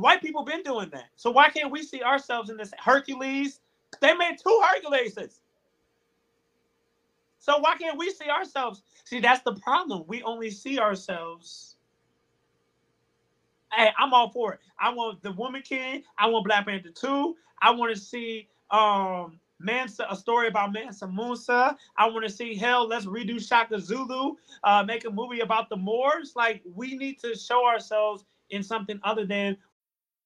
white people been doing that. So why can't we see ourselves in this Hercules? They made two Herculeses. So why can't we see ourselves? See, that's the problem. We only see ourselves. Hey, I'm all for it. I want the Woman King. I want Black Panther 2. I want to see um Mansa, a story about Mansa Musa. I want to see hell. Let's redo Shaka Zulu. Uh, make a movie about the Moors. Like we need to show ourselves in something other than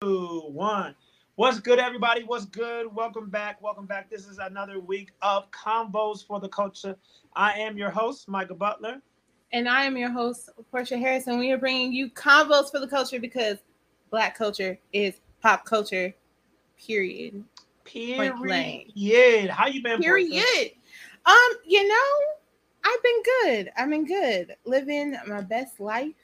Two, one. What's good, everybody? What's good? Welcome back. Welcome back. This is another week of Convos for the Culture. I am your host, Micah Butler. And I am your host, Portia Harris. We are bringing you Convos for the Culture because Black culture is pop culture, period. Period. How you been? Period. Portia? Um, you know, I've been good. I've been good. Living my best life.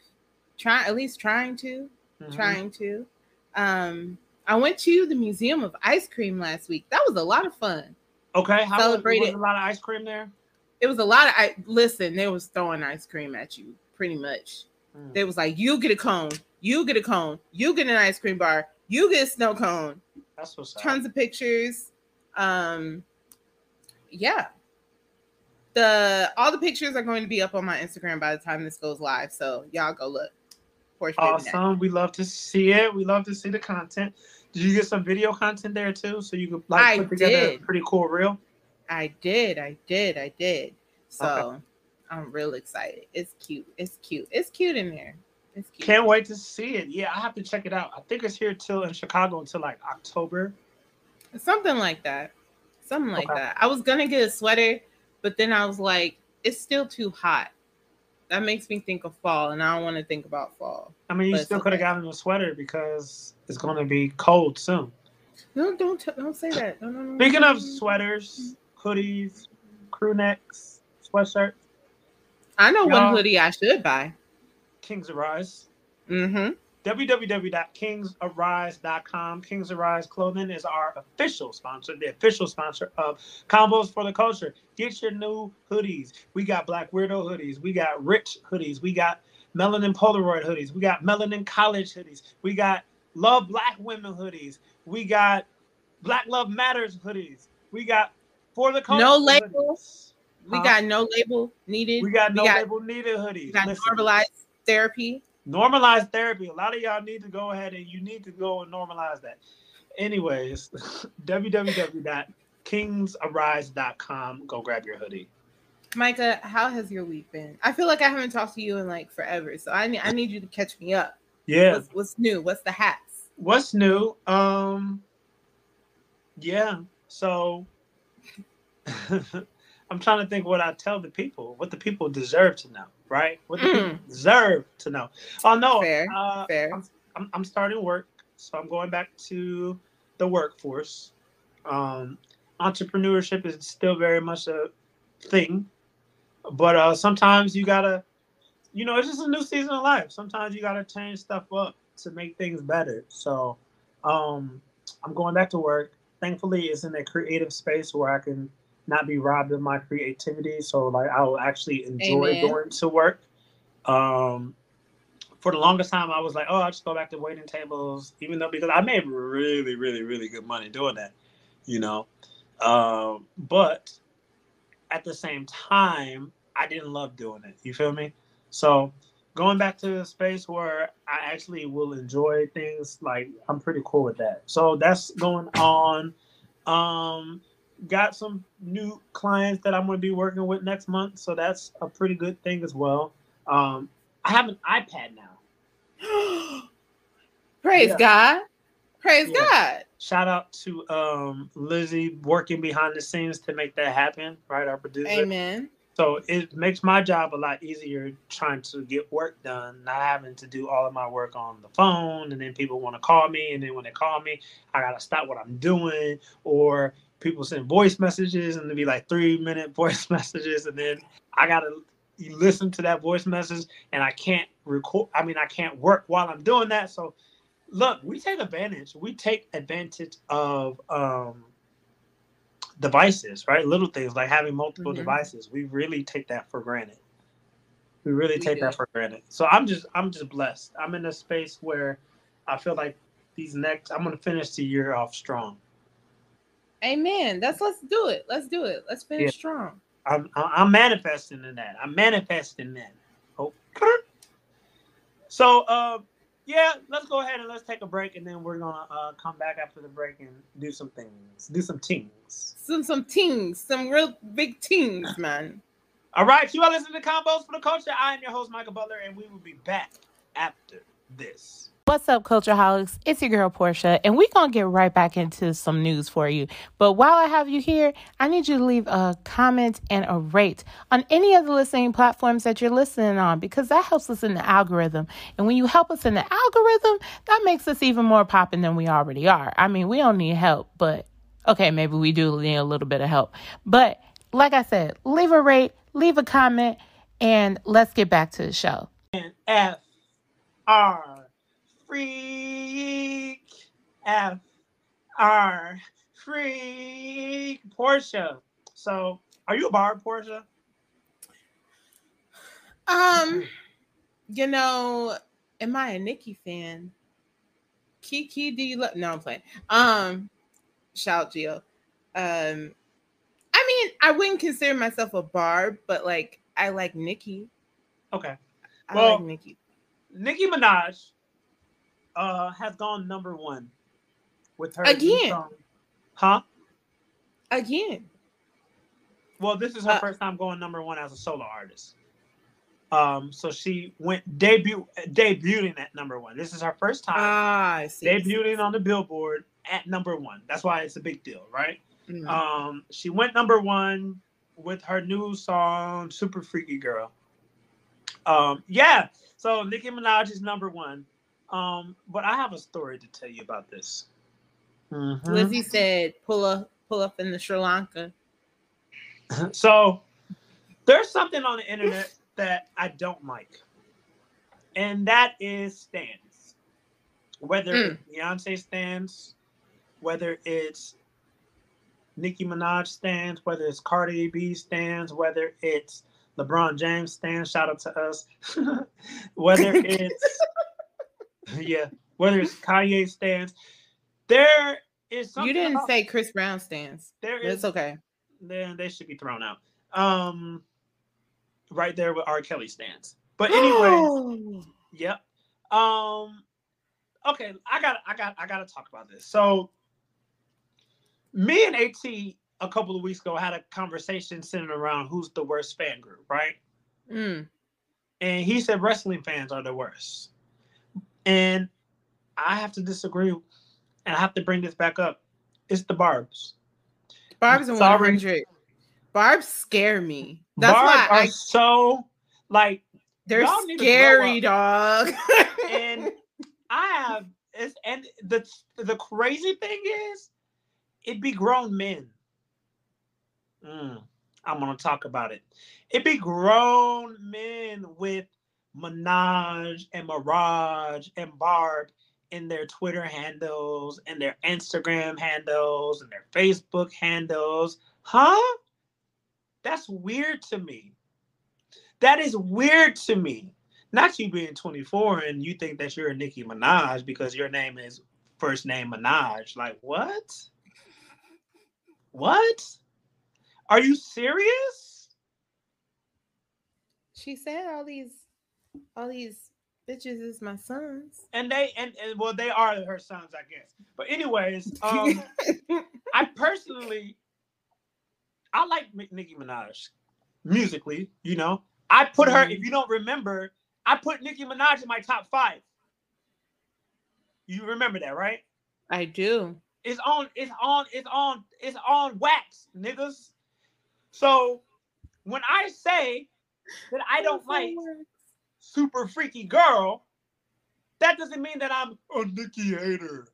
Trying at least trying to. Mm-hmm. Trying to. Um, I went to the Museum of Ice Cream last week. That was a lot of fun. Okay, how celebrated was, was a lot of ice cream there. It was a lot of. I listen. They was throwing ice cream at you pretty much. Mm. They was like, you get a cone, you get a cone, you get an ice cream bar, you get a snow cone. That's what's tons of pictures. Um, yeah. The all the pictures are going to be up on my Instagram by the time this goes live, so y'all go look. Portia awesome. We love to see it. We love to see the content. Did you get some video content there too? So you could like I put together did. a pretty cool reel? I did, I did, I did. So okay. I'm real excited. It's cute. It's cute. It's cute in there. It's cute. Can't wait to see it. Yeah, I have to check it out. I think it's here till in Chicago until like October. Something like that. Something like okay. that. I was gonna get a sweater, but then I was like, it's still too hot that makes me think of fall, and I don't want to think about fall. I mean, you still could have gotten a sweater because it's going to be cold soon. No, don't t- don't say that. No, no, no. Speaking of sweaters, hoodies, crew necks, sweatshirts. I know one hoodie I should buy. Kings of Arise. Mm-hmm www.kingsarise.com. Kings Arise Clothing is our official sponsor, the official sponsor of Convos for the Culture. Get your new hoodies. We got Black Weirdo hoodies. We got Rich hoodies. We got Melanin Polaroid hoodies. We got Melanin College hoodies. We got Love Black Women hoodies. We got Black Love Matters hoodies. We got For the Culture. No labels. We huh? got no label needed. We got no we got, label needed hoodies. We got Listen. normalized therapy normalize therapy. A lot of y'all need to go ahead and you need to go and normalize that. Anyways, www.kingsarise.com. Go grab your hoodie. Micah, how has your week been? I feel like I haven't talked to you in like forever, so I need I need you to catch me up. Yeah. What's, what's new? What's the hats? What's new? Um. Yeah. So. I'm trying to think what I tell the people, what the people deserve to know, right? What the mm. people deserve to know. Oh no, fair, uh, fair. I'm, I'm, I'm, starting work, so I'm going back to the workforce. Um, entrepreneurship is still very much a thing, but uh, sometimes you gotta, you know, it's just a new season of life. Sometimes you gotta change stuff up to make things better. So, um, I'm going back to work. Thankfully, it's in a creative space where I can not be robbed of my creativity. So like I will actually enjoy Amen. going to work. Um, for the longest time, I was like, oh, I'll just go back to waiting tables, even though because I made really, really, really good money doing that, you know. Um, but at the same time, I didn't love doing it. You feel me? So going back to a space where I actually will enjoy things, like I'm pretty cool with that. So that's going on. Um, got some new clients that I'm going to be working with next month, so that's a pretty good thing as well. Um, I have an iPad now. Praise yeah. God! Praise yeah. God! shout out to um, Lizzy working behind the scenes to make that happen, right? Our producer. Amen. So it makes my job a lot easier trying to get work done, not having to do all of my work on the phone. And then people want to call me. And then when they call me, I got to stop what I'm doing. Or people send voice messages and it'll be like three minute voice messages. And then I got to listen to that voice message and I can't record. I mean, I can't work while I'm doing that. So look, we take advantage. We take advantage of, um, devices, right? Little things like having multiple mm-hmm. devices. We really take that for granted. We really we take do. that for granted. So I'm just I'm just blessed. I'm in a space where I feel like these next I'm gonna finish the year off strong. Amen. That's let's do it. Let's do it. Let's finish yeah. strong. I'm I'm manifesting in that. I'm manifesting that. Oh. So uh yeah, let's go ahead and let's take a break, and then we're gonna uh, come back after the break and do some things, do some things, some some things, some real big things, man. All right, you are listening to Convos for the Culture. I am your host, Micah Butler, and we will be back after this. What's up, Culture Holics? It's your girl Portia, and we're gonna get right back into some news for you. But while I have you here, I need you to leave a comment and a rate on any of the listening platforms that you're listening on because that helps us in the algorithm. And when you help us in the algorithm, that makes us even more popping than we already are. I mean, we don't need help, but okay, maybe we do need a little bit of help. But like I said, leave a rate, leave a comment, and let's get back to the show. F R freak F R freak Portia. So, are you a bar, Portia? Um, you know, am I a Nicki fan? Kiki, do you love? No, I'm playing. Um, shout Gio. Um, I mean, I wouldn't consider myself a barb, but like I like Nicki. Okay. I well, like Nicki. Nicki Minaj uh, has gone number one with her again. Huh? Again. Well, this is her uh, first time going number one as a solo artist. Um, so she went debut debuting at number one. This is her first time ah, see, debuting on the Billboard at number one. That's why it's a big deal, right? Mm-hmm. Um, she went number one with her new song "Super Freaky Girl." Um, yeah, so Nicki Minaj is number one. Um, but I have a story to tell you about this. Mm-hmm. Lizzy said, "Pull up, pull up in the Sri Lanka." so there's something on the internet that I don't like, and that is stans. Whether mm. Beyonce stans, whether it's Nicki Minaj stans, whether it's Cardi B stans, whether it's LeBron James stans. Shout out to us. whether it's yeah, whether it's Kanye stans, there is You didn't about, say Chris Brown stans. There is. It's okay. Then they should be thrown out. Um, right there with R. Kelly stans. But anyway, yep. Um, okay, I got, I got, I got to talk about this. So, me and At a couple of weeks ago had a conversation centered around who's the worst fan group, right? Mm. And he said wrestling fans are the worst. And I have to disagree, and I have to bring this back up. It's the Barbs. Barbs and 100. Barbs scare me. That's Barbs why are I, so like they're scary, dog. and I have it's, and the the crazy thing is, it'd be grown men. Mm, I'm gonna talk about it. It'd be grown men with Minaj and Mirage and Barb in their Twitter handles and their Instagram handles and their Facebook handles. Huh? That's weird to me. That is weird to me. Not you being 24 and you think that you're a Nicki Minaj because your name is first name Minaj. Like, what? What? Are you serious? She said all these all these bitches is my sons. And they and, and well, they are her sons, I guess. But anyways, um, I personally, I like Nicki Minaj musically. You know, I put her. If mm-hmm. you don't remember, I put Nicki Minaj in my top five. You remember that, right? I do. It's on, it's on, it's on, it's on wax, niggas. So when I say that I don't like super freaky girl, that doesn't mean that I'm a Nicki hater.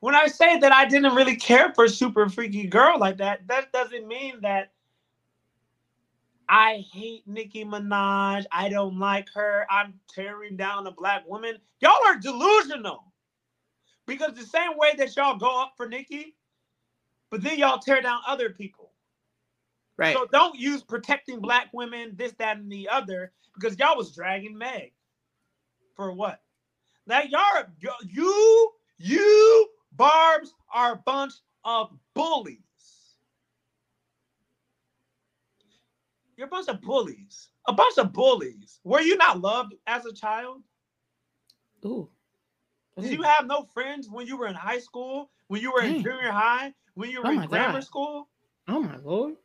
When I say that I didn't really care for super freaky girl like that, that doesn't mean that I hate Nicki Minaj. I don't like her. I'm tearing down a black woman. Y'all are delusional. Because the same way that y'all go up for Nicki, but then y'all tear down other people. Right. So don't use protecting black women, this, that, and the other, because y'all was dragging Meg. For what? Now y'all, you, you, Barb's are a bunch of bullies. You're a bunch of bullies. A bunch of bullies. Were you not loved as a child? Ooh. Did you have no friends when you were in high school? When you were in Dang. junior high? When you were Oh in grammar God. school? Oh my lord.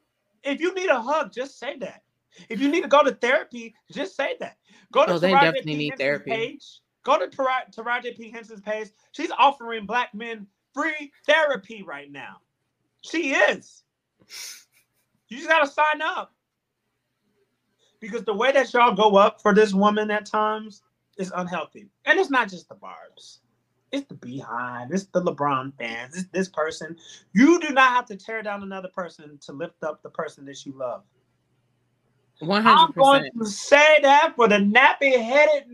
If you need a hug, just say that. If you need to go to therapy, just say that. Go to Oh, they Taraji definitely P. need Henson's therapy. Page. Go to Tara- Taraji P. Henson's page. She's offering black men free therapy right now. She is. You just gotta sign up. Because the way that y'all go up for this woman at times is unhealthy. And it's not just the barbs. It's the behind. It's the LeBron fans. It's this person. You do not have to tear down another person to lift up the person that you love. One I'm going to say that for the nappy headed.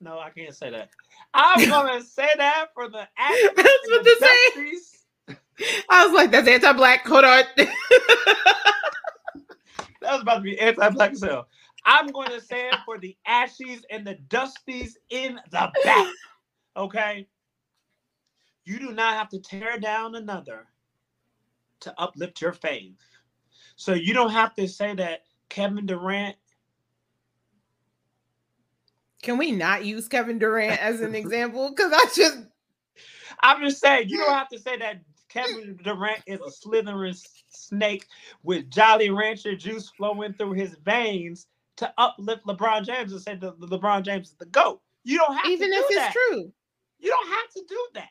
No, I can't say that. I'm going to say that for the was the say. I was like, that's anti-black. Hold on. That was about to be anti-black as hell. I'm going to say it for the ashes and the Dusties in the back. Okay. You do not have to tear down another to uplift your faith. So you don't have to say that Kevin Durant Can we not use Kevin Durant as an example? Because I just I'm just saying, you don't have to say that Kevin Durant is a slithering snake with Jolly Rancher juice flowing through his veins to uplift LeBron James and say that LeBron James is the GOAT. You don't have to. even if it's that. true. You don't have to do that.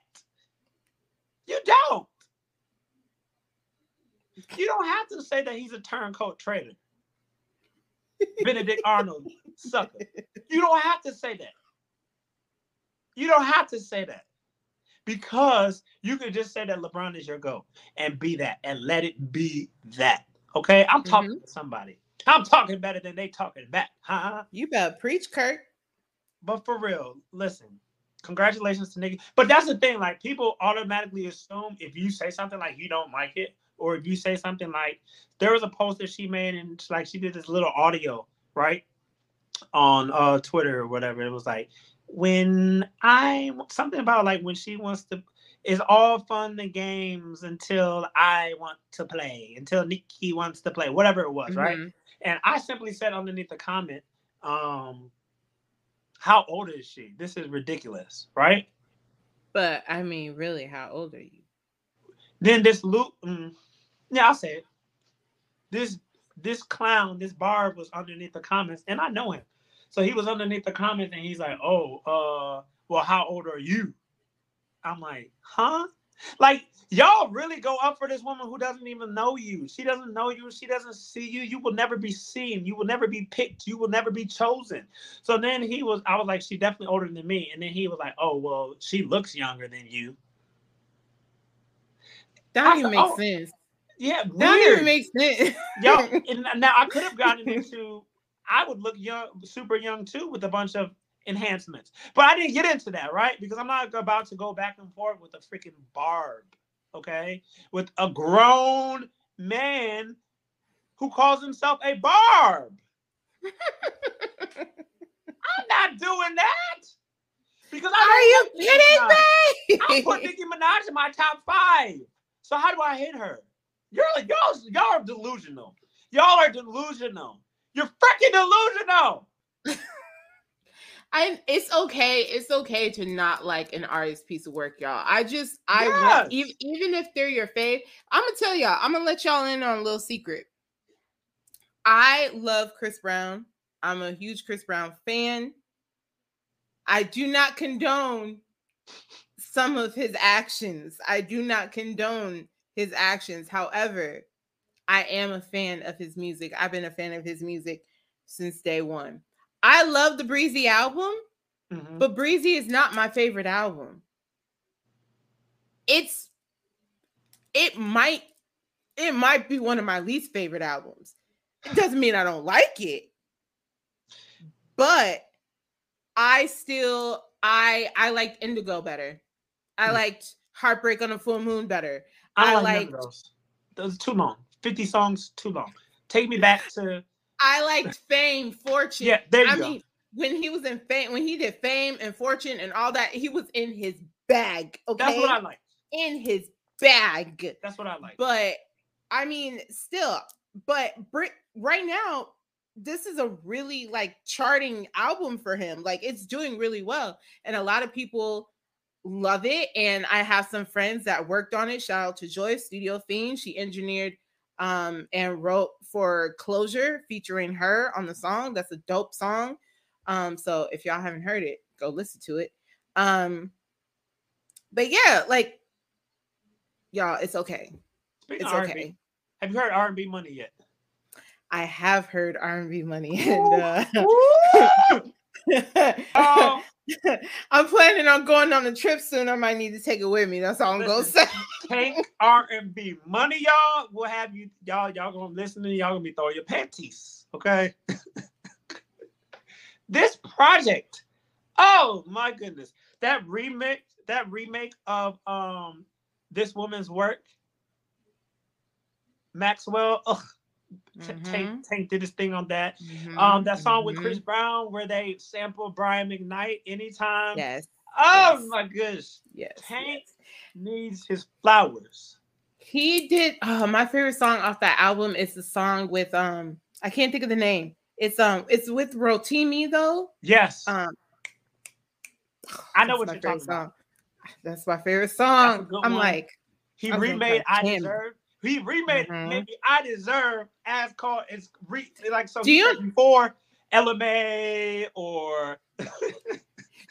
You don't. You don't have to say that he's a turncoat traitor. Benedict Arnold sucker. You don't have to say that. You don't have to say that. Because you can just say that LeBron is your GOAT and be that and let it be that. Okay? I'm talking mm-hmm. to somebody. I'm talking better than they talking back. Huh? You better preach, Kurt. But for real, listen. Congratulations to Nicki. But that's the thing. Like people automatically assume if you say something like you don't like it, or if you say something like there was a post that she made and like she did this little audio, right? On uh Twitter or whatever. It was like when I something about like when she wants to it's all fun and games until I want to play, until Nicki wants to play, whatever it was, right? Mhm. And I simply said underneath the comment, um, how old is she? This is ridiculous, right? But I mean, really, how old are you? Then this Luke, mm, yeah, I'll say it. This this clown, this Barb was underneath the comments, and I know him. So he was underneath the comments and he's like, Oh, uh, well, how old are you? I'm like, huh? Like, y'all really go up for this woman who doesn't even know you. She doesn't know you. She doesn't see you. You will never be seen. You will never be picked. You will never be chosen. So then he was, I was like, she definitely older than me. And then he was like, oh, well, she looks younger than you. That even said, make "Oh, sense. Yeah, That weird. even make sense. Yo, and now I could have gotten into, I would look young, super young too, with a bunch of enhancements. But I didn't get into that, right? Because I'm not about to go back and forth with a freaking barb, okay? With a grown man who calls himself a barb. I'm not doing that. Because I Are you kidding Minaj. I put Nicki Minaj in my top five. So how do I hit her? You're like y'all, y'all are delusional. Y'all are delusional. You're freaking delusional. I it's okay. It's okay to not like an artist piece of work, y'all. I just I Yes. want even, even if they're your fave, I'm gonna tell y'all, I'm gonna let y'all in on a little secret. I love Chris Brown. I'm a huge Chris Brown fan. I do not condone some of his actions. I do not condone his actions. However, I am a fan of his music. I've been a fan of his music since day one. I love the Breezy album, mm-hmm. but Breezy is not my favorite album. It's it might it might be one of my least favorite albums. It doesn't mean I don't like it. But I still I I liked Indigo better. I mm. liked Heartbreak on a Full Moon better. I, I liked those. Those too long. 50 songs too long. Take me back to I liked Fame, Fortune. Yeah, there you I go. mean, when he was in Fame, when he did Fame and Fortune and all that, he was in his bag. Okay. That's what I like. In his bag. That's what I like. But I mean, still, but Brit right now, this is a really like charting album for him. Like it's doing really well. And a lot of people love it. And I have some friends that worked on it. Shout out to Joy, Studio Fiend. She engineered um and wrote for Closure featuring H.E.R. on the song. That's a dope song. Um, so if y'all haven't heard it, go listen to it. Um, but yeah, like y'all, it's okay. Speaking it's okay. Have you heard R and B money yet? I have heard R and B money, and uh, oh. I'm planning on going on a trip soon. I might need to take it with me. That's all I'm gonna say. Tank R and B money, y'all. We'll have you, y'all. Y'all gonna listen to y'all gonna be throwing your panties, okay? this project, oh my goodness, that remake, that remake of um this woman's work, Maxwell. Ugh, mm-hmm. Tank, Tank did his thing on that. Mm-hmm. Um, that song with Chris mm-hmm. Brown where they sample Brian McKnight anytime. Yes. Oh yes. my goodness. Yes. Tank yes. needs his flowers. He did. Oh, my favorite song off that album is the song with um. I can't think of the name. It's um. It's with Rotimi though. Yes. Um. I know what you're talking song. about. That's my favorite song. I'm one. like. He remade "I Deserve." He remade mm-hmm. maybe I deserve as called as re, like some you, before LMA or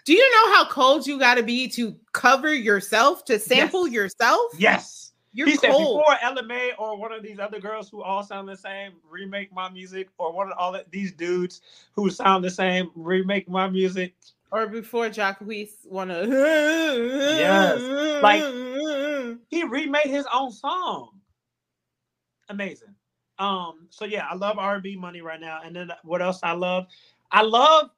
Do you know how cold you got to be to cover yourself to sample yes. yourself? Yes. You're he cold. said before LMA or one of these other girls who all sound the same remake my music, or one of all these dudes who sound the same remake my music. Or before Jacquees wanna Yes. Like he remade his own song amazing. Um, so yeah, I love R&B money right now. And then what else I love? I love,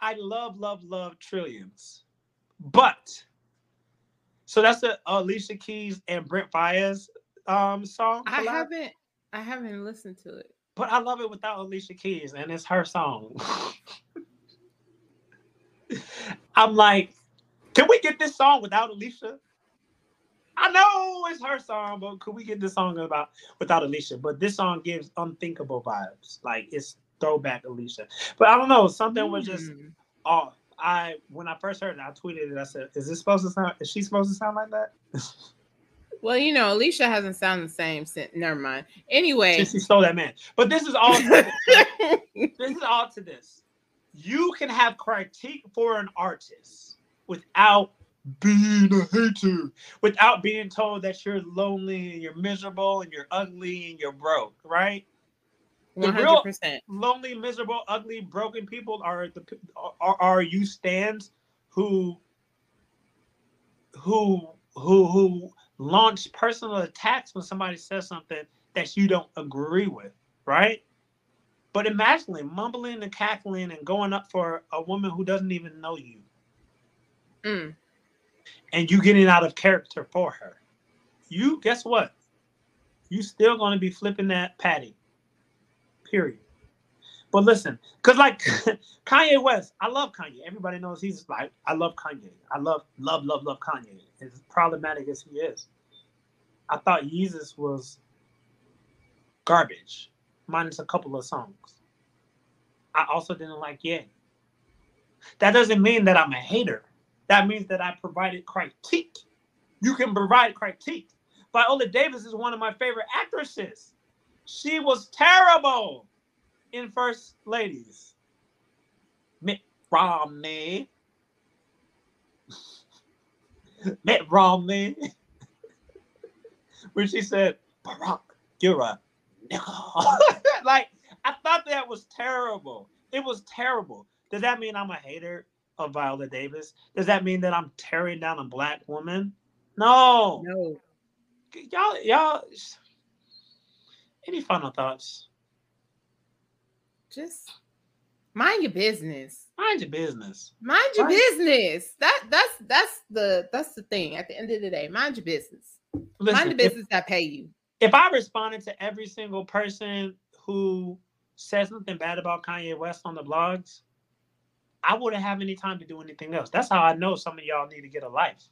I love, love, love trillions. But so that's the Alicia Keys and Brent Faiyaz um song. I haven't I haven't listened to it. But I love it without Alicia Keys, and it's her song. I'm like, can we get this song without Alicia? I know it's her song, but could we get this song about without Alicia? But this song gives unthinkable vibes. Like it's throwback Alicia. But I don't know, something mm. was just hmm. off. I when I first heard it, I tweeted it. I said, "Is this supposed to sound? Is she supposed to sound like that?" well, you know, Alicia hasn't sounded the same since. Never mind. Anyway, since she stole that man. But this is all. this, this is all to this. You can have critique for an artist without being a hater without being told that you're lonely and you're miserable and you're ugly and you're broke, right? The 100%. real lonely, miserable, ugly, broken people are the are, are you stans who who who who launch personal attacks when somebody says something that you don't agree with, right? But imagine mumbling and cackling and going up for a woman who doesn't even know you. Mm and you getting out of character for her, you guess what? You still gonna be flipping that patty. Period. But listen, cause like Kanye West, I love Kanye. Everybody knows he's like, I love Kanye. I love, love, love, love Kanye. As problematic as he is, I thought Yeezus was garbage, minus a couple of songs. I also didn't like Ye. That doesn't mean that I'm a hater. That means that I provided critique. You can provide critique. Viola Davis is one of my favorite actresses. She was terrible in First Ladies. Mitt Romney. Mitt Romney. when she said, Barack, you're a nigga. like, I thought that was terrible. It was terrible. Does that mean I'm a hater of Viola Davis? Does that mean that I'm tearing down a black woman? No. No. Y'all, y'all. Any final thoughts? Just mind your business. Mind your business. Mind your Right. business. That that's that's the that's the thing. At the end of the day, mind your business. Listen, mind the if- business that pay you. if I responded to every single person who says something bad about Kanye West on the blogs, I wouldn't have any time to do anything else. That's how I know some of y'all need to get a life.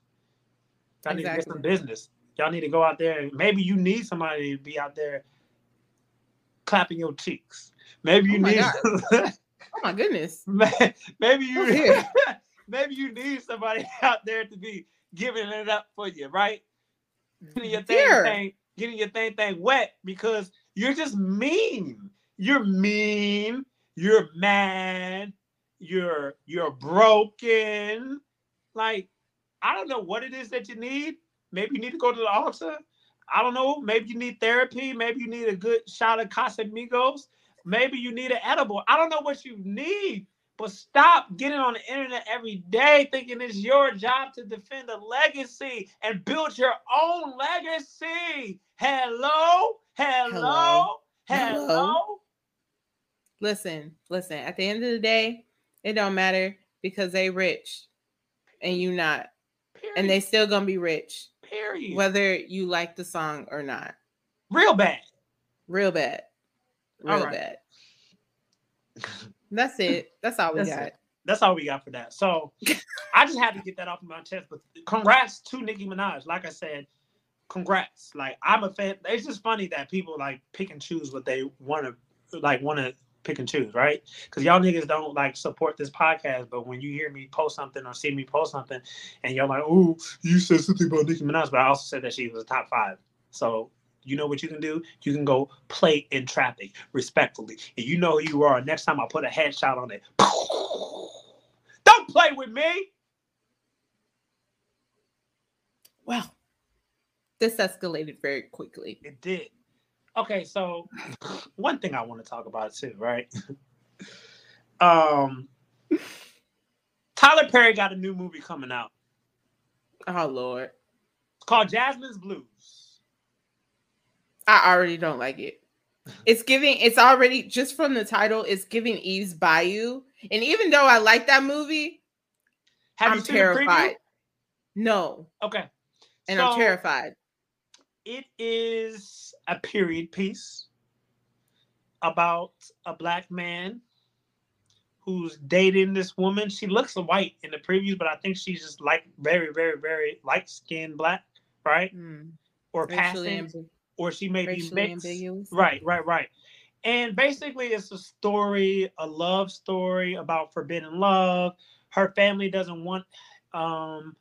Y'all need to get some business. Y'all need to go out there. and Maybe you need somebody to be out there clapping your cheeks. Maybe you Oh need. Oh my goodness. maybe you. Maybe you need somebody out there to be giving it up for you, right? getting your thing, Dear. thing getting your thing thing wet because you're just mean. You're mean. You're mad. You're you're broken. Like I don't know what it is that you need. Maybe you need to go to the altar. I don't know. Maybe you need therapy. Maybe you need a good shot of Casamigos. Maybe you need an edible. I don't know what you need. But stop getting on the internet every day thinking it's your job to defend a legacy and build your own legacy. Hello? Hello? Hello? Hello? Listen, listen. At the end of the day, it don't matter because they rich and you not. Period. And they still gonna be rich. period. Whether you like the song or not. Real bad. Real bad. Real right. bad. That's it. That's all we That's got. it. That's all we got for that. So I just had to get that off of my chest. But congrats to Nicki Minaj. Like I said, congrats. Like I'm a fan. It's just funny that people like pick and choose what they want to like want to pick and choose, right? Because y'all niggas don't like support this podcast, but when you hear me post something or see me post something, and y'all like, "Oh, you said something about Nicki Minaj," but I also said that she was a top five. So you know what you can do? You can go play in traffic respectfully, and you know who you are. Next time I put a headshot on it, don't play with me. Well, this escalated very quickly. It did. Okay, so one thing I want to talk about too, right? um, Tyler Perry got a new movie coming out. Oh Lord. It's called Jazzman's Blues. I already don't like it. It's giving, it's already just from the title, it's giving Eve's Bayou. And even though I like that movie, Have I'm terrified. No, Okay, and I'm terrified. It is a period piece about a black man who's dating this woman. She looks white in the previews, but I think she's just like very, very, very light skinned black, right? Hmm. Or Racially, passing, or she may be mixed. ambiguous. Right, right, right. And basically, it's a story, a love story about forbidden love. Her family doesn't want um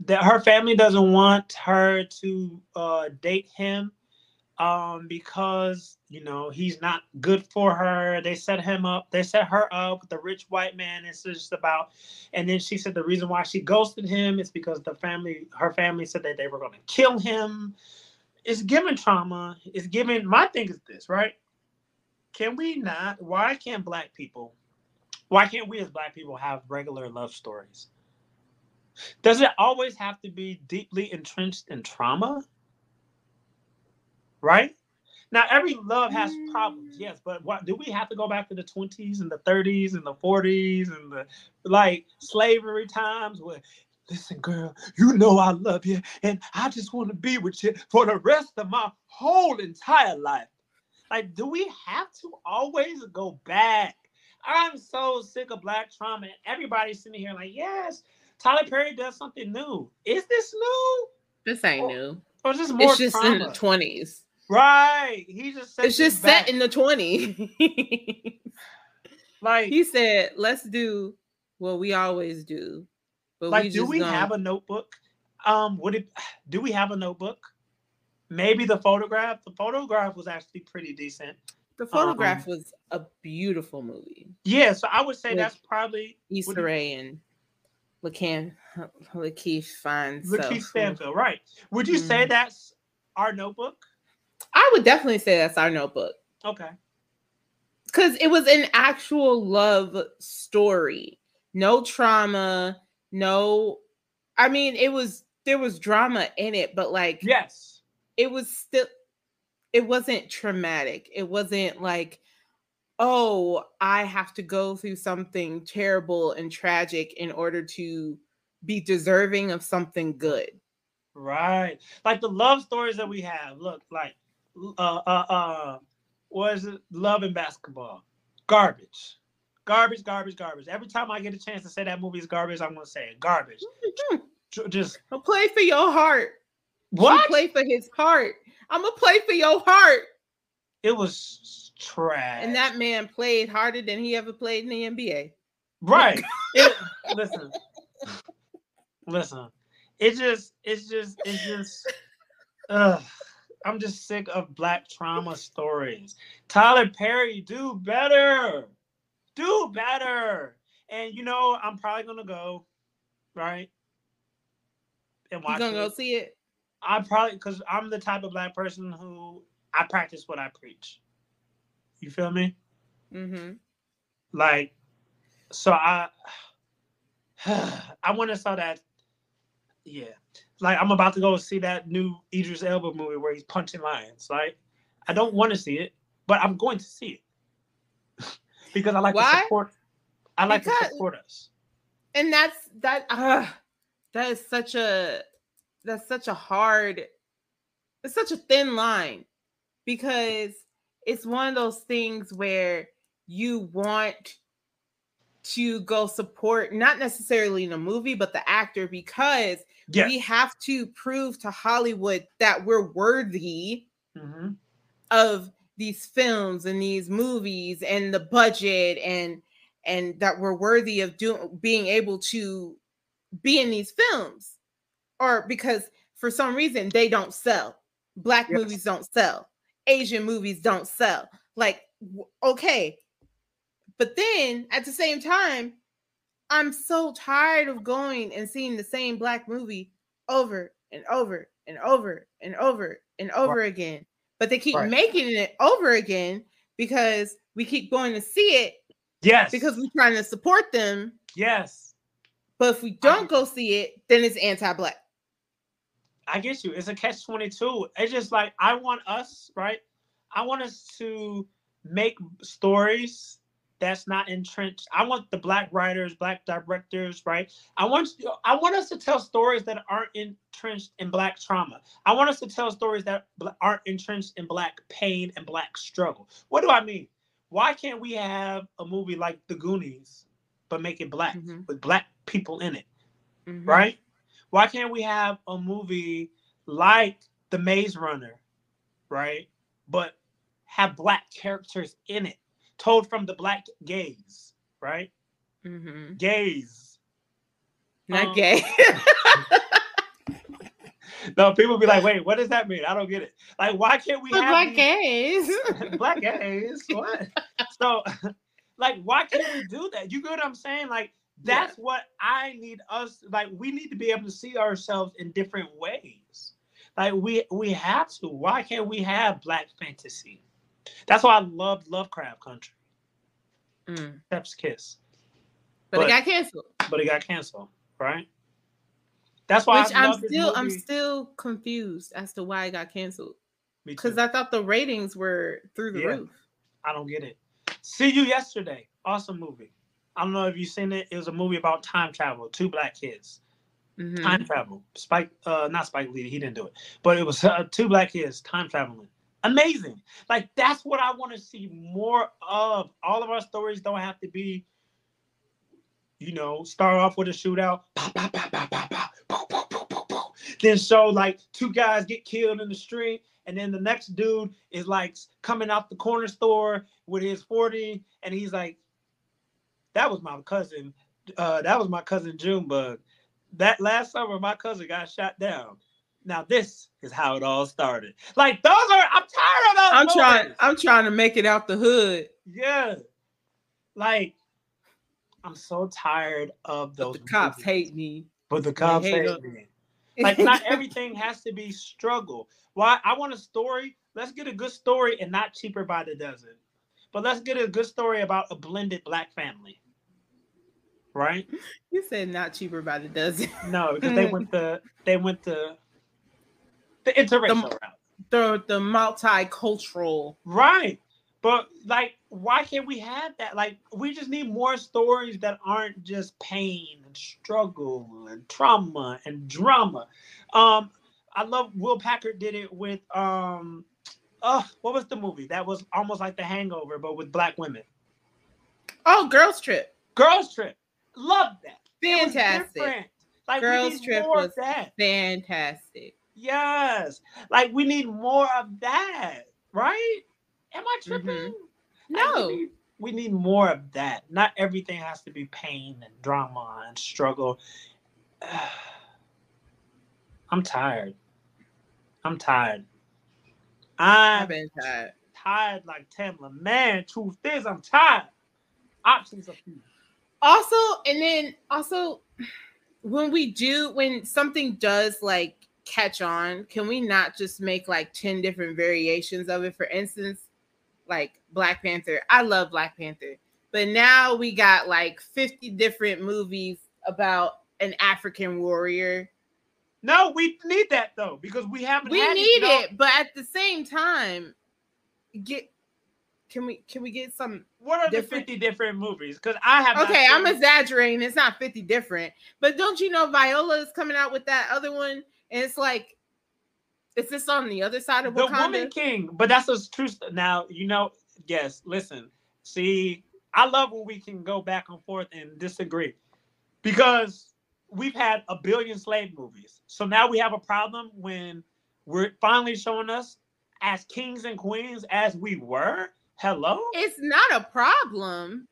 that her family doesn't want her to uh date him um because you know he's not good for her. They set him up they set her up with the rich white man. It's just about and then she said the reason why she ghosted him is because the family her family said that they were going to kill him. It's given trauma. It's given. my thing is this right? Can we not why can't black people why can't we as black people have regular love stories does it always have to be deeply entrenched in trauma? Right? Now every love has problems mm. yes but what do we have to go back to the 20s and the 30s and the 40s and the like slavery times where listen girl you know i love you and i just want to be with you for the rest of my whole entire life. Like do we have to always go back? I'm so sick of black trauma and everybody's sitting here like yes tyler perry does something new is this new This ain't Oh, new. or is this more It's just in the twenties. right he just said It's just set in the twenties. like he said, "Let's do what we always do." But like we do we gonna- have a notebook um would it do we have a notebook maybe the photograph the photograph was actually pretty decent the photograph um, was a beautiful movie. yeah so i would say that's probably would Issa and Lacan, Lakeith finds Lakeith Stanfield, right? Would you mm. say that's our notebook? I would definitely say that's our notebook. Okay. Because it was an actual love story. No trauma, no I mean it was there was drama in it, but like yes, it was still it wasn't traumatic. It wasn't like, oh, I have to go through something terrible and tragic in order to be deserving of something good. Right. Like the love stories that we have. Look, like uh uh uh what is it? Love and basketball. Garbage. Garbage, garbage, garbage. Every time I get a chance to say that movie is garbage, I'm gonna say it. Garbage. Just play for your heart. What? play for his heart. I'm gonna play for your heart. It was trash. And that man played harder than he ever played in the NBA. Right. it, listen. Listen. It just, it's just, it's just, ugh. I'm just sick of black trauma stories. Tyler Perry, do better. Do better. And you know, I'm probably gonna go, right? And watch. You gonna it. go see it? I probably because I'm the type of black person who I practice what I preach. You feel me? Mm-hmm. Like, so I I want to saw that. Yeah, like I'm about to go see that new Idris Elba movie where he's punching lions. Like, I don't want to see it, but I'm going to see it because I like Why? to support. I like because, to support us. And that's that. Uh, that is such a that's such a hard it's such a thin line because it's one of those things where you want to go support not necessarily in a movie but the actor because yes. we have to prove to Hollywood that we're worthy mm-hmm. of these films and these movies and the budget and and that we're worthy of doing being able to be in these films or because for some reason they don't sell. Black yes. movies don't sell. Asian movies don't sell. Like, okay. But then at the same time, I'm so tired of going and seeing the same black movie over and over and over and over and over right. again. But they keep right. making it over again because we keep going to see it. Yes. Because we're trying to support them. Yes. But if we don't go see it, then it's anti-black. I get you. It's a catch 22. It's just like I want us, right? I want us to make stories that's not entrenched. I want the black writers, black directors, right? I want I want us to tell stories that aren't entrenched in black trauma. I want us to tell stories that aren't entrenched in black pain and black struggle. What do I mean? Why can't we have a movie like The Goonies, but make it black mm-hmm. with black people in it, mm-hmm. right? Why can't we have a movie like The Maze Runner, right? But have black characters in it, told from the black gaze, right? Mm-hmm. Gaze, not um, gay. no, people be like, "Wait, what does that mean? I don't get it." Like, why can't we the have black these... gays? black gays, what? so, like, why can't we do that? You get what I'm saying? Like, that's yeah. what I need us like we need to be able to see ourselves in different ways. Like we we have to. Why can't we have black fantasy? That's why I loved Lovecraft Country. Mm. Chef's Kiss. But, but, it got canceled. But it got canceled, right? That's why Which I'm still I'm still confused as to why it got canceled. Because I thought the ratings were through the yeah. roof. I don't get it. See you yesterday. Awesome movie. I don't know if you've seen it. It was a movie about time travel, two black kids. Mm-hmm. Time travel. Spike, uh, not Spike Lee, he didn't do it, but it was uh, two black kids time traveling. Amazing. Like that's what I want to see more of. All of our stories don't have to be, you know, start off with a shootout, then show like two guys get killed in the street, and then the next dude is like coming out the corner store with his 40, and he's like, that was my cousin. Uh, that was my cousin Junebug. That last summer, my cousin got shot down. Now this is how it all started. Like those are, I'm tired of those. I'm trying. I'm trying to make it out the hood. Yeah, like I'm so tired of those. But the cops movies. hate me. But the cops hate hate me. Like not everything has to be struggle. Why I want a story. Let's get a good story and not cheaper by the dozen. But let's get a good story about a blended black family. Right? You said not cheaper by the dozen. No, because they went the they went the the interracial The- route. the the multicultural. Right. But like, why can't we have that? Like, we just need more stories that aren't just pain and struggle and trauma and drama. Um, I love Will Packer did it with um oh, what was the movie? That was almost like the hangover, but with black women. Oh, girls trip. Girls Trip. Love that. Fantastic. Like Girls Trip was that. Fantastic. Yes. Like we need more of that, right? Am I tripping? Mhm. Like, No. we, need, we need more of that. Not everything has to be pain and drama and struggle. I'm tired. I'm tired. I've I'm been tired. tired like Tamela. Man, truth is, I'm tired. Options are few. Also, and then also when we do when something does like catch on, can we not just make like 10 different variations of it? For instance, like Black Panther. I love Black Panther, but now we got like 50 different movies about an African warrior. No, we need that though because we haven't. We need know, it, but at the same time, get can we can we get some What are different- the 50 different movies? Because I have. Okay, I'm exaggerating. It's not 50 different. But don't you know Viola is coming out with that other one? And it's like, is this on the other side of the Wakanda? woman king but that's a true now you know yes listen see i love when we can go back and forth and disagree because we've had a billion slave movies so now we have a problem when we're finally showing us as kings and queens as we were hello It's not a problem,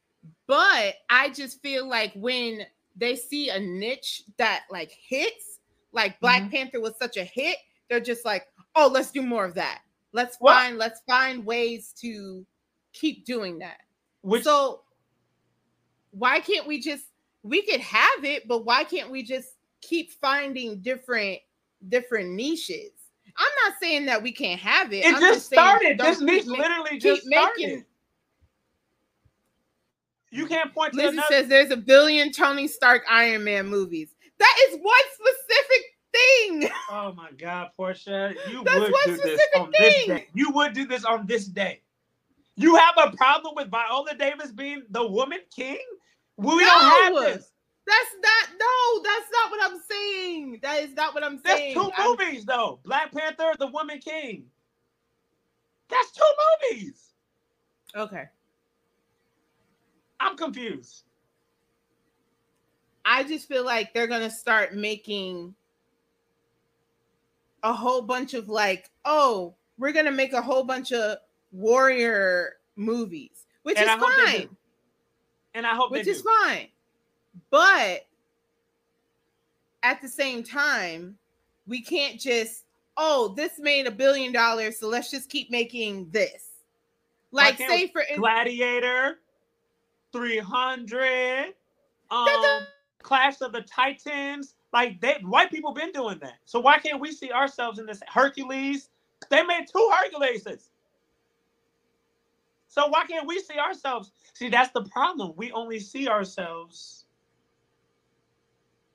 but I just feel like when they see a niche that like hits, like Black Mm-hmm. Panther was such a hit, they're just like, oh, let's do more of that. Let's Well- find let's find ways to keep doing that. which so why can't we just we could have it but why can't we just keep finding different different niches i'm not saying that we can't have it it I'm just saying started this keep literally just started making you can't point to lizzy another says there's a billion tony stark iron man movies that is one specific thing Oh my God, Portia, you That's would one do this specific on this day. You would do this on this day. You have a problem with Viola Davis being the woman king? We don't have this. That's not no that's not what i'm saying that is not what i'm saying two I'm- movies though. Black Panther, the woman king. That's two movies. okay I'm confused. I just feel like they're gonna start making a whole bunch of like, oh, we're gonna make a whole bunch of warrior movies, which And is I hope they fine. And I hope which they is do. fine. But at the same time, we can't just, oh, this made a billion dollars, so let's just keep making this. Like, say for Gladiator, 300, um, Clash of the Titans. Like they white people been doing that. So why can't we see ourselves in this Hercules? They made two Herculeses. So why can't we see ourselves? See, that's the problem. We only see ourselves.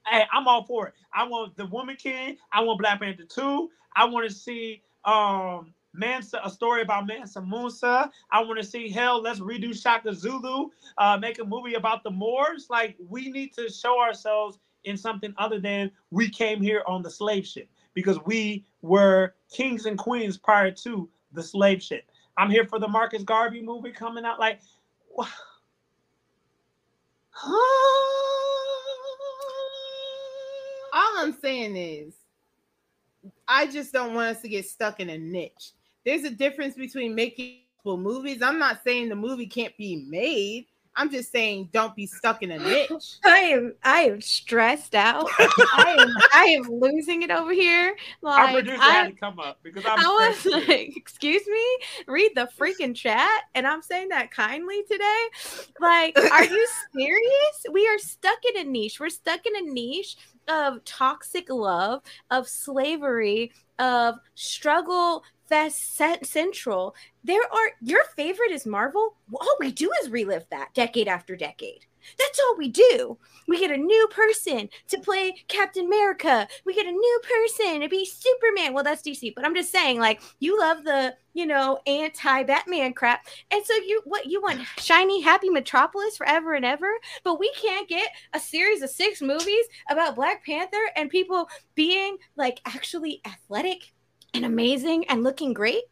Hey, I'm all for it. I want the Woman King. I want Black Panther 2. I want to see um Mansa, a story about Mansa Musa. I want to see hell. Let's redo Shaka Zulu. Uh, make a movie about the Moors. Like we need to show ourselves in something other than we came here on the slave ship because we were kings and queens prior to the slave ship. I'm here for the Marcus Garvey movie coming out. Like, wha- all I'm saying is, I just don't want us to get stuck in a niche. There's a difference between making movies. I'm not saying the movie can't be made. I'm just saying, don't be stuck in a niche. I am I am stressed out. I am I am losing it over here. Our producer I, had to come up because I'm I was stressed too. like, excuse me, read the freaking chat. And I'm saying that kindly today. Like, are you serious? We are stuck in a niche. We're stuck in a niche of toxic love, of slavery, of struggle fest cent- central. There are your favorite is Marvel. All we do is relive that decade after decade. That's all we do. We get a new person to play Captain America. We get a new person to be Superman. Well, that's DC, but I'm just saying, like, you love the, you know, anti-Batman crap. And so you what you want shiny, happy Metropolis forever and ever, but we can't get a series of six movies about Black Panther and people being like actually athletic and amazing and looking great.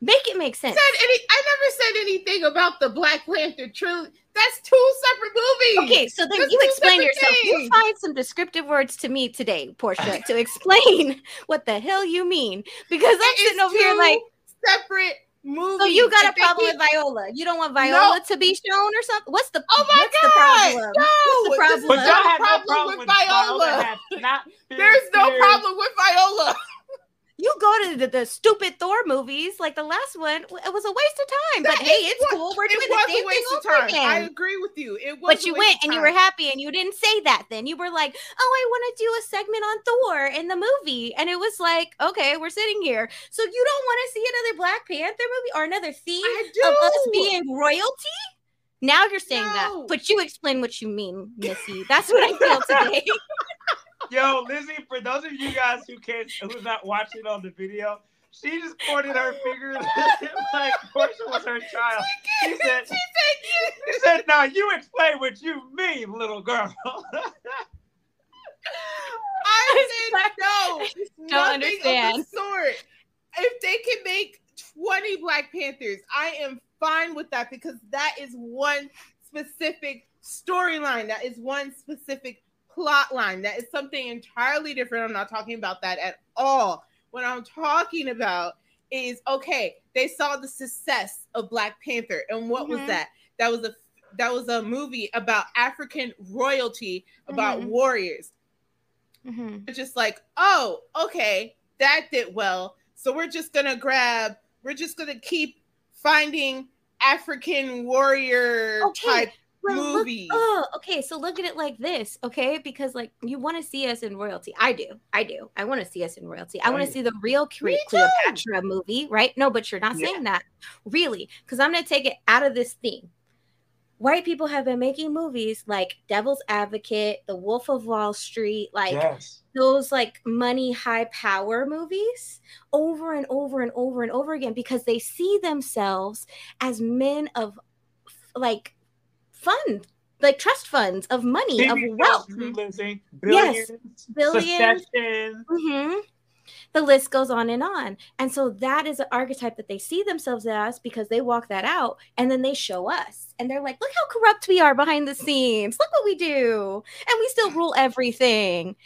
Make it make sense. Said any, I never said anything about the Black Panther trilogy. That's two separate movies. Okay, so then That's you explain separate yourself. You find some descriptive words to me today, Portia, to explain what the hell you mean. Because I'm It is sitting over here two like, separate movies. so you got a problem keep- with Viola. You don't want Viola to be shown or something? What's the Oh my what's the god! problem? No, What's the this is But problem? y'all no had no problem problem with with Viola. Viola. not There's no serious. problem with Viola. You go to the, the stupid Thor movies, like the last one, it was a waste of time. That but hey, it's what- cool. We're it doing was the same a waste thing of time. again. I agree with you. It was. But you went and you were happy and you didn't say that then. You were like, oh, I want to do a segment on Thor in the movie. And it was like, okay, we're sitting here. So you don't want to see another Black Panther movie or another theme of us being royalty? Now you're saying No. that. But you explain what you mean, Missy. That's what I feel today. Yo, Lizzy, for those of you guys who can't, who's not watching on the video, she just pointed her finger like Portia was her child. She said, She said you. she said, "Now you explain what you mean, little girl." I said no. Don't nothing understand. Of the sort. If they can make 20 Black Panthers, I am fine with that because that is one specific storyline. That is one specific plot line. That is something entirely different. I'm not talking about that at all. What I'm talking about is okay, they saw the success of Black Panther. And what was Mhm. that? That was a that was a movie about African royalty, about Mhm. warriors Mhm. it's just like, oh, okay, that did well. So we're just gonna grab, we're just gonna keep finding African warrior Okay, type Well, look- oh, okay. So look at it like this, okay? Because like you want to see us in royalty. I do. I do. I want to see us in royalty. I want to see the real Cle- Cleopatra movie, right? No, but you're not Yeah. saying that. Really. Because I'm gonna take it out of this theme. White people have been making movies like Devil's Advocate, The Wolf of Wall Street, like yes. those like money high power movies over and over and over and over again because they see themselves as men of like fund like trust funds of money of wealth. Lizzy, Yes. billions, Billions. Mhm. the list goes on and on. And so that is an archetype that they see themselves as because they walk that out and then they show us. And they're like look how corrupt we are behind the scenes. Look what we do. And we still rule everything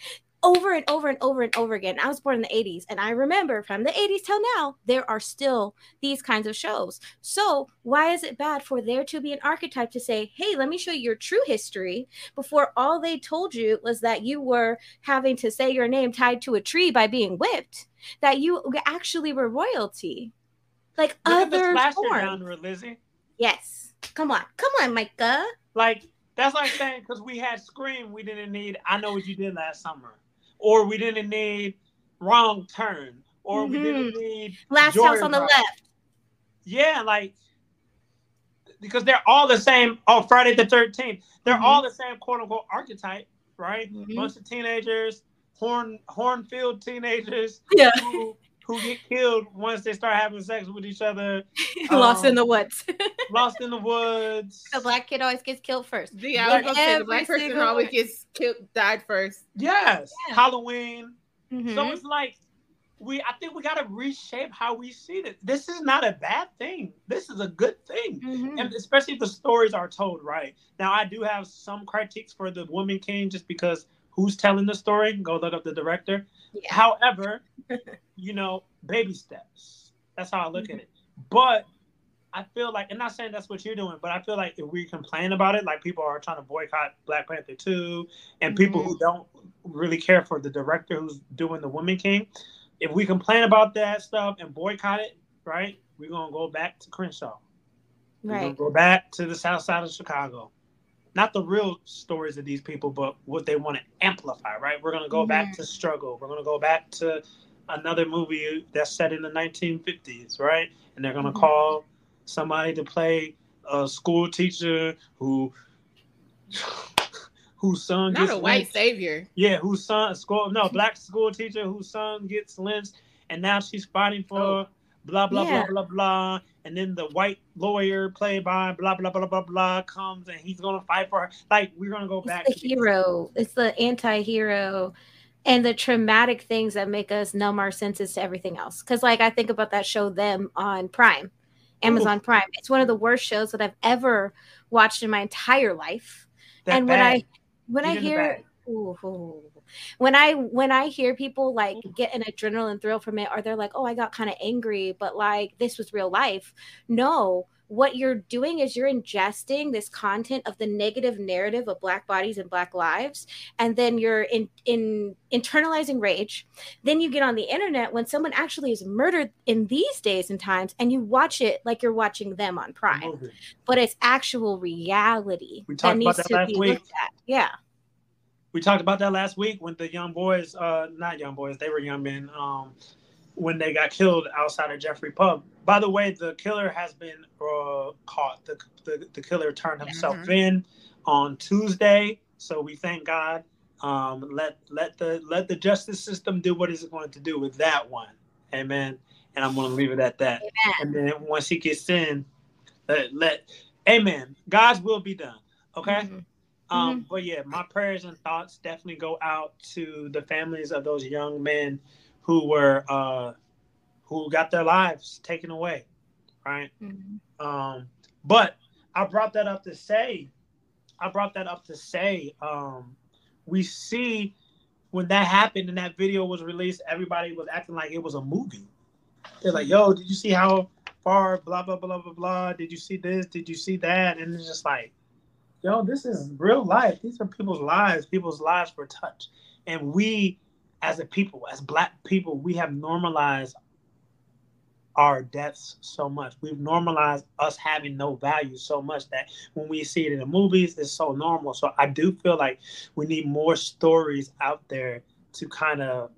over and over and over and over again. I was born in the 80s and I remember from the 80s till now, there are still these kinds of shows. So, why is it bad for there to be an archetype to say, hey, let me show you your true history before all they told you was that you were having to say your name tied to a tree by being whipped, that you actually were royalty? Like Look other genre, Lizzy. Yes. Come on. Come on, Micah. Like that's like saying because we had Scream, we didn't need I Know What You Did Last Summer, or we didn't need Wrong Turn, or we didn't need Last house on the Joyride. left. Yeah, like because they're all the same. Oh, Friday the Thirteenth, they're Mhm. all the same quote unquote archetype, right? Mhm. Bunch of teenagers, horn hornfield teenagers Yeah. who who get killed once they start having sex with each other, Lost in Um, the woods. lost in the woods. the black kid always gets killed first. The I was gonna say the black person single always one. gets killed, died first. Yes, Yeah. Halloween. So Mhm. it's like we. I think we got to reshape how we see this. This is not a bad thing. This is a good thing. Mhm. and especially if the stories are told right. Now, I do have some critiques for the Woman King just because who's telling the story? Go look up the director. Yeah. However, you know, baby steps. That's how I look at it. But I feel like, and not saying that's what you're doing, but I feel like if we complain about it, like people are trying to boycott Black Panther 2, and people Mm-hmm. who don't really care for the director who's doing the Woman King, if we complain about that stuff and boycott it, right, we're gonna go back to Crenshaw. We're gonna Right. go back to the South Side of Chicago. Not the real stories of these people, but what they want to amplify, right? We're gonna go back to struggle. We're gonna go back to another movie that's set in the 1950s, right? And they're gonna Mhm. call somebody to play a school teacher who whose son Not gets a white lynched. savior. Yeah, whose son school no black school teacher whose son gets lynched, and now she's fighting for Oh. Blah blah Yeah. blah blah blah. And then the white lawyer played by blah blah blah blah blah comes and he's gonna fight for her. Like we're gonna go back. It's the hero. It's the anti-hero and the traumatic things that make us numb our senses to everything else. Because like I think about that show them on Prime, Amazon Prime. It's one of the worst shows that I've ever watched in my entire life. That and when. I when I Get hear. Ooh, when I when I hear people like get an adrenaline thrill from it, or they're like, "Oh, I got kind of angry," but like this was real life. No, what you're doing is you're ingesting this content of the negative narrative of Black bodies and Black lives, and then you're in in internalizing rage. Then you get on the internet when someone actually is murdered in these days and times, and you watch it like you're watching them on Prime, but it's actual reality We talked about that to last be week. looked at. Yeah. We talked about that last week when the young boys, uh, not young boys, they were young men, um, when they got killed outside of Jeffery Pub. By the way, the killer has been uh, caught. The, the the killer turned himself Mhm. in on Tuesday, so we thank God. Um, let let the let the justice system do what it's going to do with that one. Amen. And I'm going to leave it at that. And then once he gets in, let, let Amen. God's will be done. Okay. Mhm. Um, but yeah, my prayers and thoughts definitely go out to the families of those young men who were uh who got their lives taken away. Right. Mhm. Um, but I brought that up to say, I brought that up to say, um, we see when that happened and that video was released, everybody was acting like it was a movie. They're like, yo, did you see how far blah blah blah blah blah? Did you see this? Did you see that? And it's just like, yo, this is real life. These are people's lives. People's lives were touched. And we as a people, as black people, we have normalized our deaths so much. We've normalized us having no value so much that when we see it in the movies, it's so normal. So I do feel like we need more stories out there to kind of.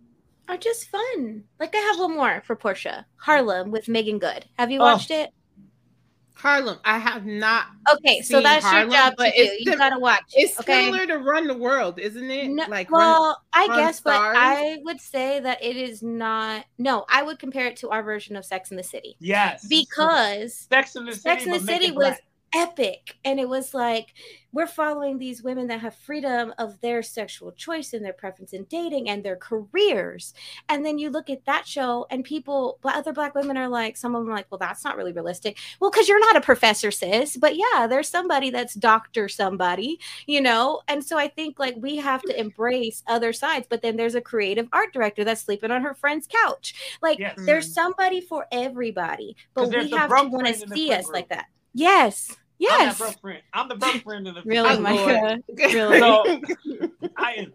Are just fun. Like I have one more for Portia. Harlem with Meagan Good. Have you Oh. watched it? Harlem. I have not. Okay, so that's Harlem, your job to but do. it's You gotta watch. It's okay. similar to Run the World, isn't it? No, like Run. well, I Run guess, but I would say that it is not. No, I would compare it to our version of Sex in the City Yes. because Sex in the City, Sex in the City was black. Epic, and it was like we're following these women that have freedom of their sexual choice and their preference in dating and their careers. And then you look at that show, and people, other black women are like, some of them are like, well, that's not really realistic. Well, because you're not a professor, sis. But yeah, there's somebody that's doctor somebody, you know. And so I think like we have to embrace other sides. But then there's a creative art director that's sleeping on her friend's couch. Like Yes. there's somebody for everybody, but we have to want to friend in the see us group. like that. Yes. I'm that Yes. broke friend. I'm the broke friend in the Really, Micah? Really? So I am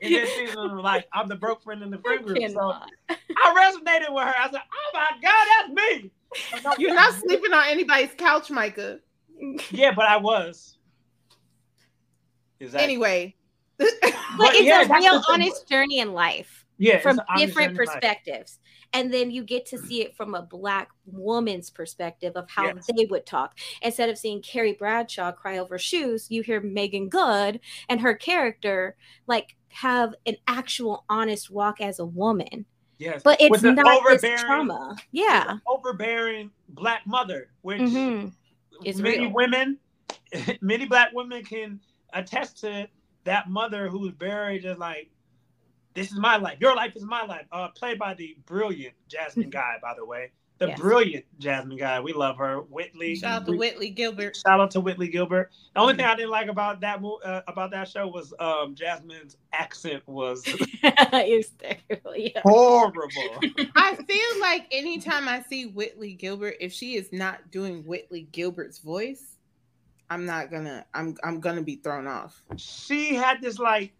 in this season of life. I'm the broke friend in the friend group. So I resonated with her. I said, "Oh my God, that's me." But You're not sleeping on anybody's couch, Micah. Yeah, but I was. Exactly. Anyway. But But it's yeah, a real the thing. honest journey in life yeah, from different journey in life. perspectives. And then you get to see it from a black woman's perspective of how Yes. they would talk. Instead of seeing Carrie Bradshaw cry over shoes, you hear Meagan Good and her character like have an actual honest walk as a woman. Yes, But it's not this trauma. Yeah. overbearing black mother, which hmm It's many real. women, many black women can attest to that mother who's very just like, this is my life. Your life is my life. Uh, played by the brilliant Jasmine Guy, by the way, the Yes. brilliant Jasmine Guy. We love her. Whitley. Shout out to Whitley Gilbert. Shout out to Whitley Gilbert. The only thing I didn't like about that mo- uh, about that show was um, Jasmine's accent was it was terrible. Yeah. horrible. I feel like anytime I see Whitley Gilbert, if she is not doing Whitley Gilbert's voice, I'm not gonna. I'm I'm gonna be thrown off. she had this like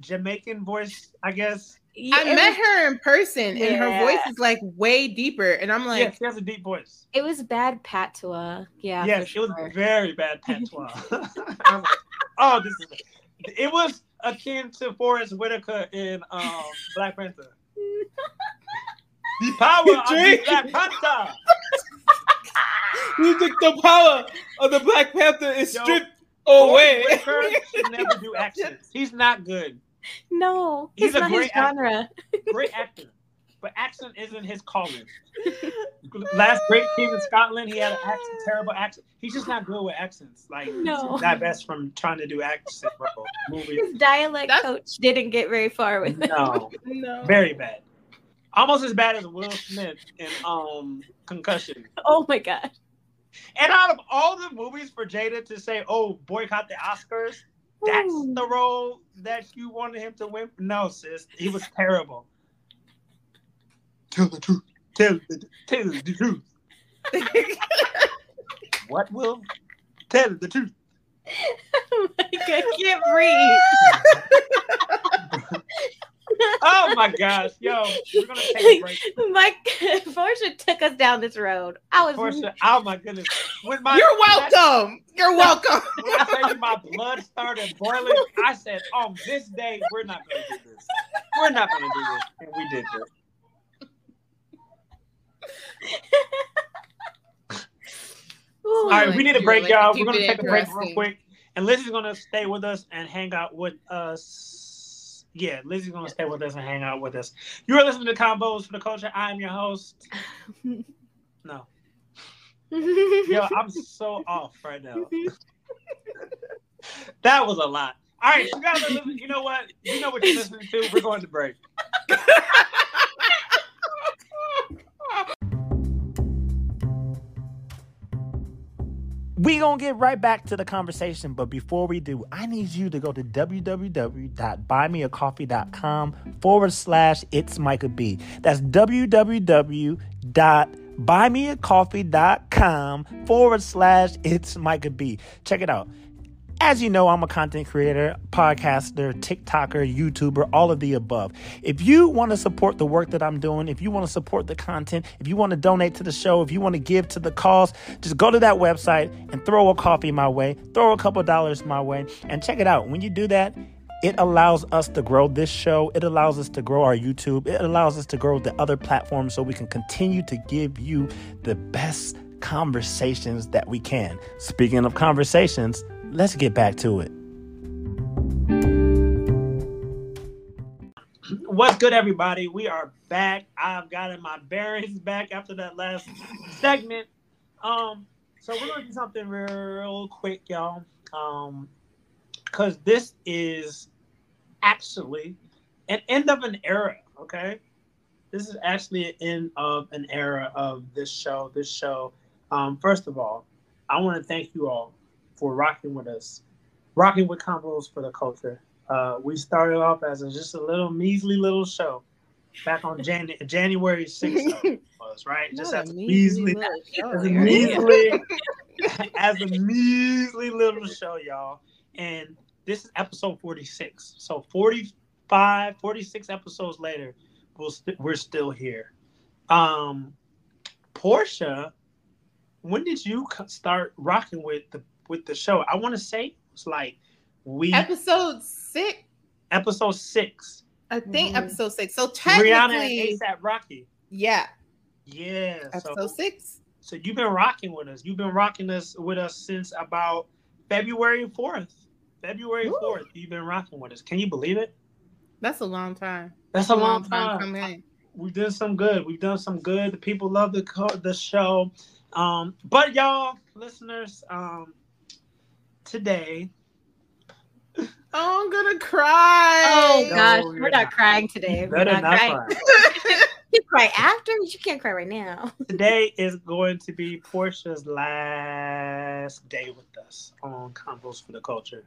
Jamaican voice, I guess. Yeah, I met was- her in person, and her voice is like way deeper, and I'm like, yeah, like, she has a deep voice. It was bad patois. Yeah. yes, for it was very bad patois. I was like, oh, this is. It was akin to Forest Whitaker in um, Black Panther. The power of the Black Panther. "We think the power of the Black Panther is Yo, stripped Forest Whitaker should never do accents. He's not good. No, He's it's a not his great actor. genre. Great actor, but accent isn't his calling. Last great king in Scotland, he had an accent, terrible accent. He's just not good with accents. Like No. divest from trying to do accent role movies. His dialect That's- coach didn't get very far with it. No, no. very bad. Almost as bad as Will Smith in um Concussion. Oh my god. And out of all the movies for Jada to say, "Oh, boycott the Oscars," that's Ooh. the role that you wanted him to win. No, sis, he was terrible. Tell the truth. Tell the tell the truth. What will? Tell the truth. Oh my god, I can't breathe. Oh my gosh, yo, we're gonna take a break. Mike Portia took us down this road. I was Portia, oh my goodness. When my You're welcome. You're welcome. When I tell you my blood started boiling, I said, "On this day, we're not gonna do this. We're not gonna do this," and we did this. Ooh. All right, like we need a break, like y'all. We're gonna take a break real quick, and Lizzy's gonna stay with us and hang out with us. Yeah, Lizzy's gonna stay with us and hang out with us. You are listening to Convos for the Culture. I am your host. No, yo, I'm so off right now. That was a lot. All right, you guys are listening. You know what? You know what you're listening to. We're going to break. We gonna get right back to the conversation, but before we do, I need you to go to www.buymeacoffee.com forward slash it's Micah B. That's www.buymeacoffee.com forward slash it's Micah B. Check it out. As you know, I'm a content creator, podcaster, TikToker, YouTuber, all of the above. If you want to support the work that I'm doing, if you want to support the content, if you want to donate to the show, if you want to give to the cause, just go to that website and throw a coffee my way, throw a couple dollars my way, and check it out. When you do that, it allows us to grow this show. It allows us to grow our YouTube. It allows us to grow the other platforms so we can continue to give you the best conversations that we can. Speaking of conversations, let's get back to it. What's good, everybody? We are back. I've gotten my bearings back after that last segment. Um, so we're gonna do something real quick, y'all. Um, because this is actually an end of an era. Okay, this is actually an end of an era of this show. This show. Um, first of all, I want to thank you all for rocking with us, rocking with convos for the culture. Uh, we started off as a, just a little measly little show back on Jan- January 6th it was right, just as a measly measly, little show as a measly, as a measly little show, y'all. And this is episode 46. So 45, 46 episodes later, we'll st- we're still here. Um, Portia, when did you start rocking with the with the show? I want to say it was like we Episode six, episode six. I think Mhm. episode six. So Rihanna technically, and ASAP Rocky. yeah, Yeah. episode So, six. so you've been rocking with us. You've been rocking us with us since about February fourth. February fourth. You've been rocking with us. Can you believe it? That's a long time. That's a long time. coming. We've done some good. We've done some good. The people love the co- the show. Um, but y'all, listeners, um, today Oh, I'm gonna cry. Oh No, gosh, you're we're not not. crying today. We're not not crying. cry. You cry after, but you can't cry right now. Today is going to be Portia's last day with us on Convos for the Culture.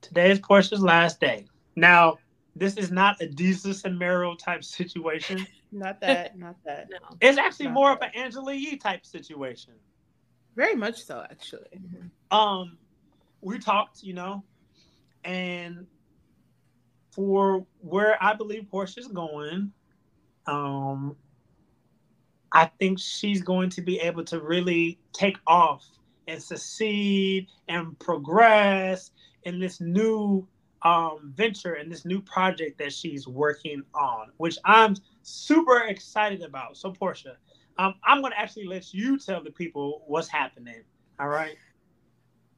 Today is Portia's last day. Now, this is not a Jesus and Meryl type situation. Not that, not that. No. It's actually Not more of an Angela Yee type situation. Very much so, actually. um we talked you know and for where i believe portia's going um i think she's going to be able to really take off and succeed and progress in this new um venture and this new project that she's working on which i'm super excited about so portia um, i'm going to actually let you tell the people what's happening all right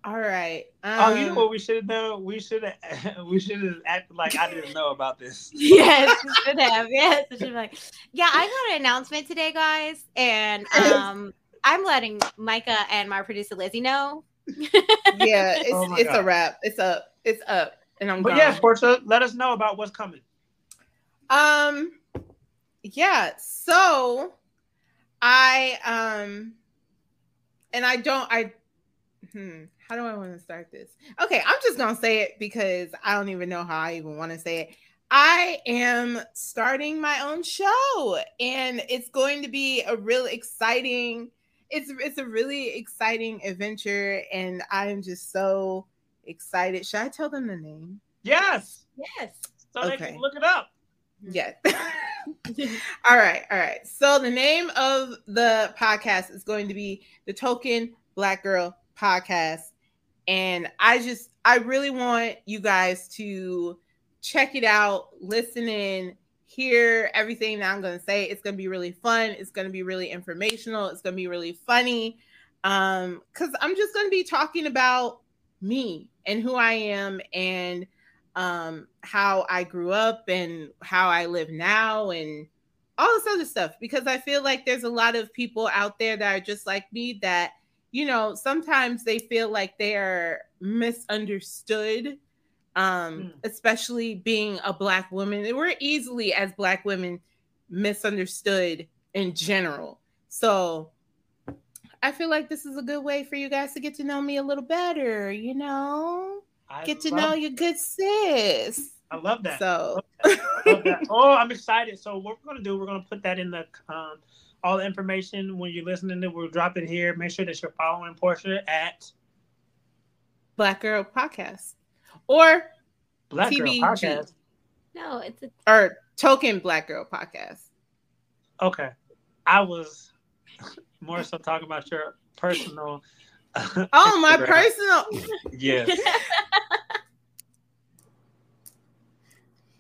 All right. Um, Oh, you know what we should have done? We should have we should have acted like I didn't know about this. Yes, you should have. Yes, it should have. Like, yeah, I got an announcement today, guys, and um, I'm letting Micah and my producer Lizzy know. Yeah, it's Oh my it's a wrap. It's up. It's up. And I'm But gone. yeah, Portia, let us know about what's coming. Um yeah, so I um and I don't I hmm how do I want to start this? Okay, I'm just gonna say it because I don't even know how I even want to say it. I am starting my own show and it's going to be a real exciting it's it's a really exciting adventure and I am just so excited. Should I tell them the name? Yes. Yes. So they can look it up. Yeah. all right. All right. So the name of the podcast is going to be the Token Black Girl Podcast. And I just, I really want you guys to check it out, listen in, hear everything that I'm going to say. It's going to be really fun. It's going to be really informational. It's going to be really funny. Um, because I'm just going to be talking about me and who I am and um how I grew up and how I live now and all this other stuff because I feel like there's a lot of people out there that are just like me that you know sometimes they feel like they are misunderstood um Mm. especially being a black woman we're easily as black women misunderstood in general so I feel like this is a good way for you guys to get to know me a little better, you know? I Get to love- know your good sis. I love that. So I love that. Oh, I'm excited. So what we're gonna do? We're gonna put that in the um, all the information when you're listening to. it, We'll drop it here. Make sure that you're following Portia at Black Girl Podcast or Black Girl TBG. Podcast. No, it's a or Token Black Girl Podcast. Okay, I was more so talking about your personal. Oh, my personal Yes.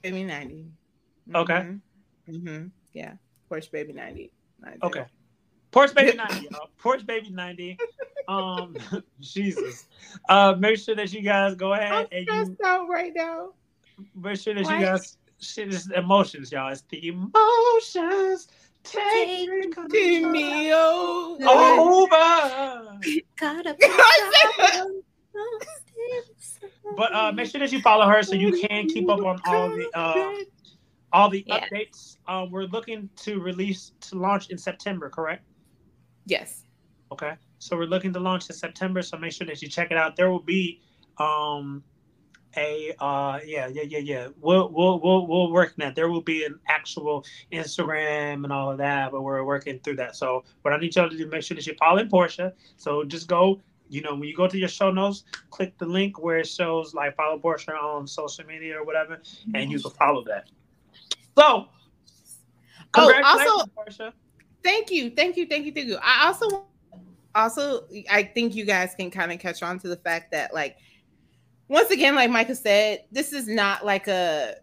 Baby 90. Okay. Mm-hmm. Yeah. Porsche Baby 90. 90. Okay. Porch Baby 90, y'all. Porch Baby 90. Um, Jesus. Uh, make sure that you guys go I'm ahead and stressed you out right now. make sure that Why? you guys shit is emotions, y'all. It's the emotions. Take Take me me over. over. got up. But uh, make sure that you follow her so you can keep up on all the uh, all the Yeah. updates. Um, we're looking to release to launch in September, correct? Yes. Okay. So we're looking to launch in September. So make sure that you check it out. There will be um a uh yeah yeah yeah yeah we'll we'll we'll, we'll work that there will be an actual instagram and all of that but we're working through that so what i need y'all to do make sure that you follow portia so just go you know when you go to your show notes click the link where it shows like follow portia on social media or whatever and you can follow that so Oh, also- portia Thank you. Thank you. Thank you. Thank you. I also also I think you guys can kind of catch on to the fact that like once again, like Micah said, this is not like a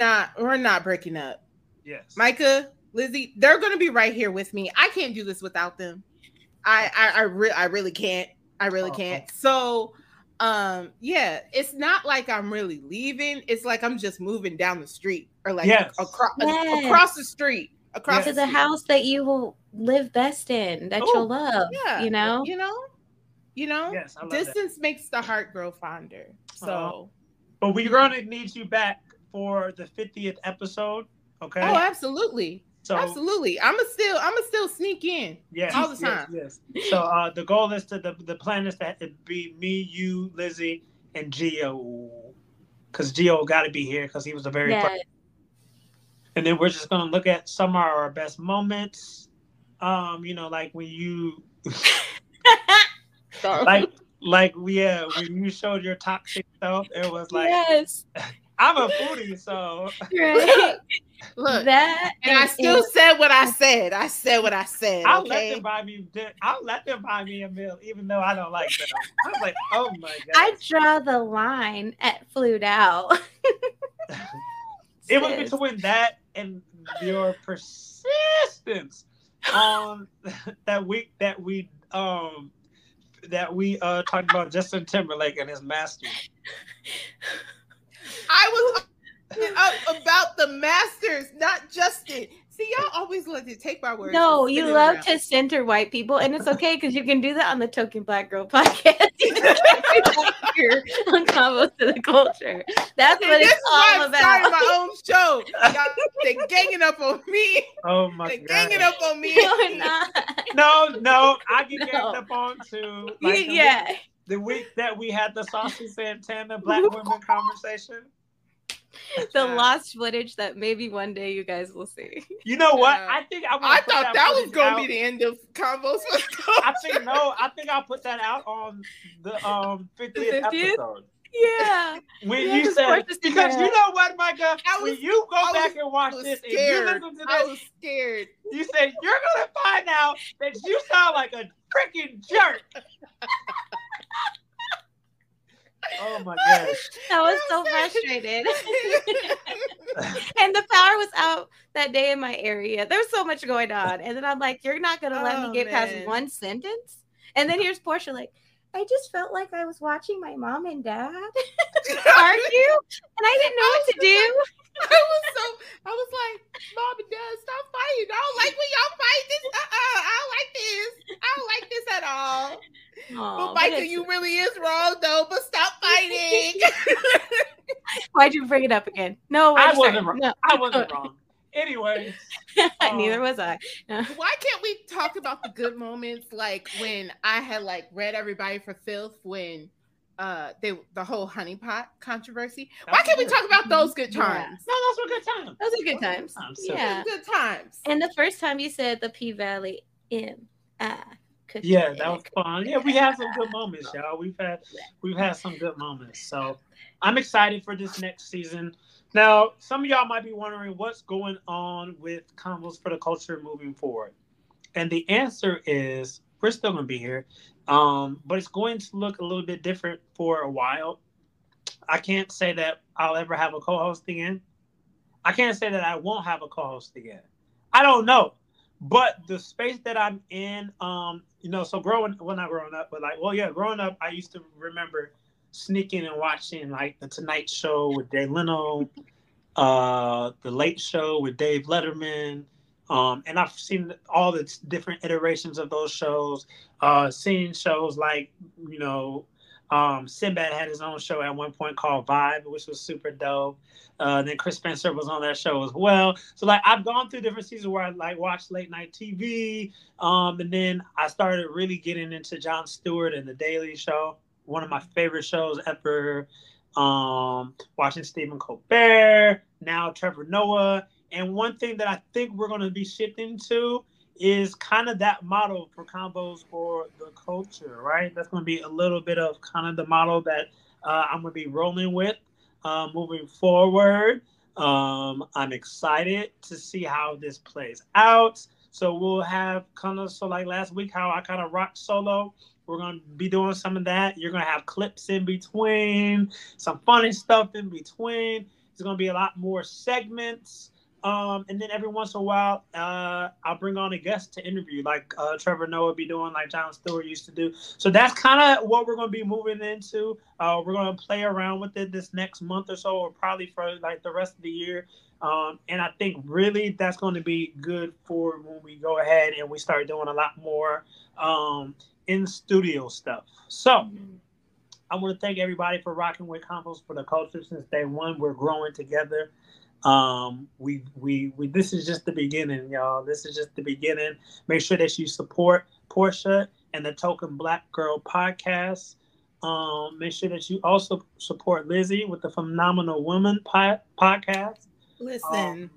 not we're not breaking up. yes Micah, Lizzie, they're gonna be right here with me. I can't do this without them. I I I, re- I really can't. I really Oh, can't. So um yeah, it's not like I'm really leaving. It's like I'm just moving down the street or like Yes. across Yes. across the street. Across to the the street. house that you will live best in, that Ooh, you'll love. Yeah. You know? You know? You know? yes I love that. Distance makes the heart grow fonder. So Uh-huh. But we're gonna need you back for the 50th episode. Okay. Oh, absolutely. so absolutely. I'ma still I'ma still sneak in. yes, all the time. Yes. So uh, the goal is to the the plan is that it be me, you, Lizzy, and Gio, because Gio got to be here because he was a very. Yeah. And then we're just gonna look at some of our best moments. Um, you know, like when you like like yeah, when you showed your toxic self, it was like yes. I'm a foodie, so Right. Look, that and I is- still said what I said. I said what I said. I'll let them buy me. I'll let them buy me a meal, even though I don't like them. I was like, oh my god, I draw the line at flued out. it was Sis. between that and your persistence on that week that we um that we uh talked about Justin Timberlake and his master. I was up about the masters, not Justin. See, y'all always love to take my words. No, you love around. to center white people, and it's okay because you can do that on the Token Black Girl podcast. You can do that here on Convos to the Culture. That's And what this it's is why all I'm starting about. my own show. Y'all, they ganging up on me. Oh my god. They god. ganging up on me. You're not. No, no, I get ganged No. up on too. You- Like the yeah. week, the week that we had the Saucy Santana Black women conversation. The lost footage that maybe one day you guys will see. You know what? Yeah. I think I, I thought that was gonna out. be the end of convos. I think no. I think I'll put that out on the um 50th, 50th? episode. Yeah. When Yeah, you 'cause said because you know what, Micah, I when was- you go I back and watch I was this and you listen to I this, was scared. you said you're gonna find out that you sound like a freaking jerk. Oh my gosh. I was so frustrated. and the power was out that day in my area. There was so much going on. And then I'm like, you're not going to let Oh, me get past one sentence? And then here's Portia like, I just felt like I was watching my mom and dad argue, and I didn't know what to do. I was so I was like, Mom and Dad, stop fighting. I don't like when y'all fight this. Uh-uh, I don't like this. I don't like this at all. Aw, but but you really is wrong though. But stop fighting. Why'd you bring it up again? No, I why'd you start- wasn't wrong. No, I wasn't wrong. Anyway, neither was I. Why can't we talk about the good moments like when I had like read everybody for filth when uh they the whole honeypot controversy? Why can't we talk about those good Yeah. times? no, those were good times. Those are good times. Times, so- Yeah. Good times. And the first time you said the P Valley M I cookie. Yeah, that was fun. Yeah, we had some good moments, y'all. We've had we've had some good moments. So I'm excited for this next season. Now, some of y'all might be wondering what's going on with Convos for the Culture moving forward. And the answer is we're still gonna be here. Um, but it's going to look a little bit different for a while. I can't say that I'll ever have a co-host again. I can't say that I won't have a co-host again. I don't know but the space that I'm in, um, you know, so growing, well, not growing up, but like, well, yeah, growing up, I used to remember sneaking and watching like the Tonight Show with Jay Leno, uh, the Late Show with Dave Letterman, um, and I've seen all the different iterations of those shows. Uh, seen shows like, you know, um, Sinbad had his own show at one point called Vibe, which was super dope. Uh, then Chris Spencer was on that show as well. So like I've gone through different seasons where I like watched late night TV, um, and then I started really getting into Jon Stewart and The Daily Show, one of my favorite shows ever. Um, watching Stephen Colbert, now Trevor Noah, and one thing that I think we're going to be shifting to is kind of that model for convos for the culture, right? That's going to be a little bit of kind of the model that uh, I'm going to be rolling with uh, moving forward. Um, I'm excited to see how this plays out. So we'll have kind of so like last week how I kind of rocked solo. We're gonna be doing some of that. You're gonna have clips in between, some funny stuff in between. There's gonna be a lot more segments. Um, and then every once in a while, uh, I'll bring on a guest to interview, like uh, Trevor Noah be doing, like Jon Stewart used to do. So that's kind of what we're going to be moving into. Uh, we're going to play around with it this next month or so, or probably for like the rest of the year. Um, and I think really that's going to be good for when we go ahead and we start doing a lot more um, in studio stuff. So I want to thank everybody for rocking with Convos for the Culture since day one. We're growing together. Um, we, we we this is just the beginning, y'all. This is just the beginning. Make sure that you support Portia and the Token Black Girl podcast. Um, make sure that you also support Lizzy with the Phenomenal Woman po- podcast. Listen, Um,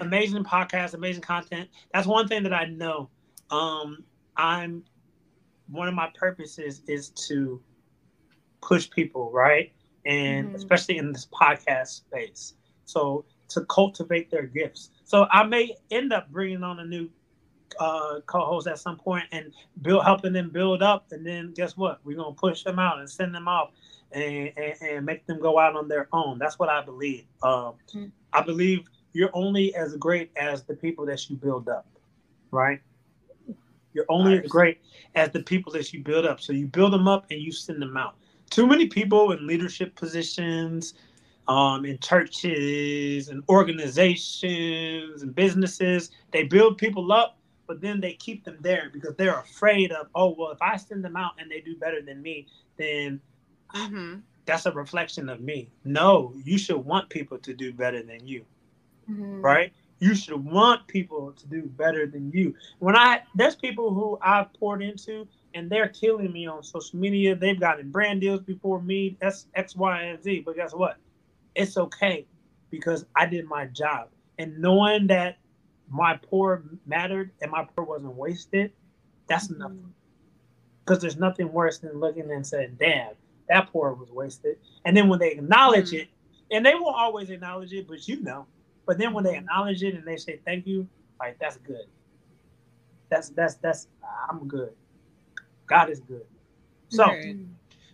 amazing podcast, amazing content. That's one thing that I know. Um, I'm one of my purposes is to push people, right? And Mhm. especially in this podcast space. So to cultivate their gifts. So I may end up bringing on a new uh, co-host at some point and build helping them build up and then guess what we're going to push them out and send them off and, and, and make them go out on their own that's what i believe um, Mm. i believe you're only as great as the people that you build up right you're only as great as the people that you build up. So you build them up and you send them out. Too many people in leadership positions um, in churches and organizations and businesses they build people up but then they keep them there because they're afraid of oh well if i send them out and they do better than me then mhm, that's a reflection of me. No you should want people to do better than you. Mhm. right you should want people to do better than you. When i there's people who i've poured into and they're killing me on social media. They've gotten brand deals before me. That's x y and z. But guess what? It's okay because i did my job. And knowing that my pour mattered and my pour wasn't wasted that's enough because there's nothing worse than looking and saying damn that pour was wasted. And then when they acknowledge Mhm. it and they won't always acknowledge it but you know but then when they acknowledge it and they say thank you like that's good that's that's that's i'm good god is good so Right.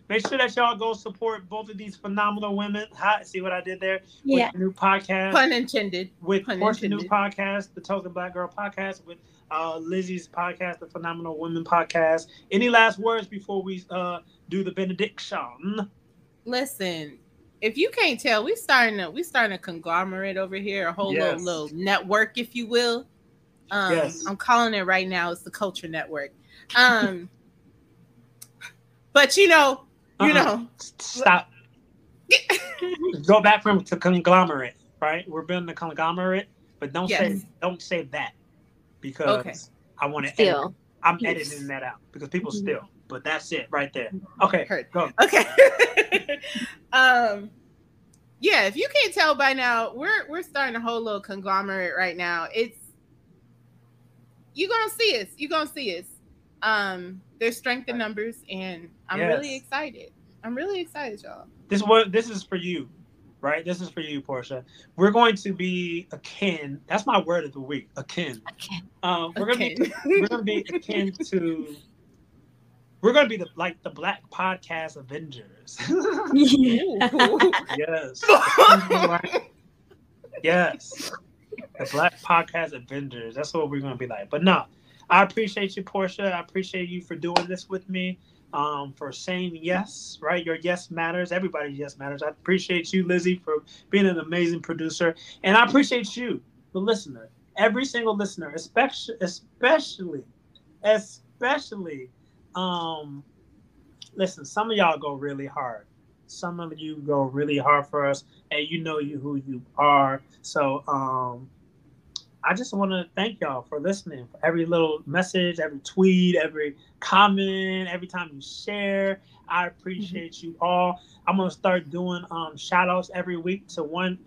make sure that y'all go support both of these phenomenal women Hi, see what i did there Yeah. with the new podcast pun intended. with Pun Portia New podcast, the Token Black Girl podcast, with uh, Lizzy's podcast, the Phenomenal Women podcast. Any last words before we uh, do the benediction? Listen, if you can't tell, we starting a we starting a conglomerate over here, a whole Yes. little little network, if you will. Um, Yes. I'm calling it right now. It's the Culture Network. Um, but you know, you Uh-uh. know, Stop. Go back from to conglomerate, right? We're building the conglomerate, but don't Yes. say don't say that because Okay. I want to edit. I'm Yes. editing that out because people Mhm. still. But that's it right there. Okay, Heard. go. okay. um, yeah, if you can't tell by now, we're we're starting a whole little conglomerate right now. It's you're gonna see us. You're gonna see us. Um, there's strength in numbers, and I'm really excited. I'm really excited, y'all. This what this is for you, right? This is for you, Portia. We're going to be akin. That's my word of the week. Akin. Akin. Um, we're gonna be we're gonna be akin to. We're gonna be the like the Black Podcast Avengers. yes, yes, the Black Podcast Avengers. That's what we're gonna be like. But no, I appreciate you, Portia. I appreciate you for doing this with me. Um, for saying yes, right? Your yes matters. Everybody's yes matters. I appreciate you, Lizzy, for being an amazing producer, and I appreciate you, the listener, every single listener, especially, especially, especially. Um, listen, some of y'all go really hard. Some of you go really hard for us, and you know you who you are. So, um, I just want to thank y'all for listening. For every little message, every tweet, every comment, every time you share. I appreciate you all. I'm gonna start doing um shout outs every week to one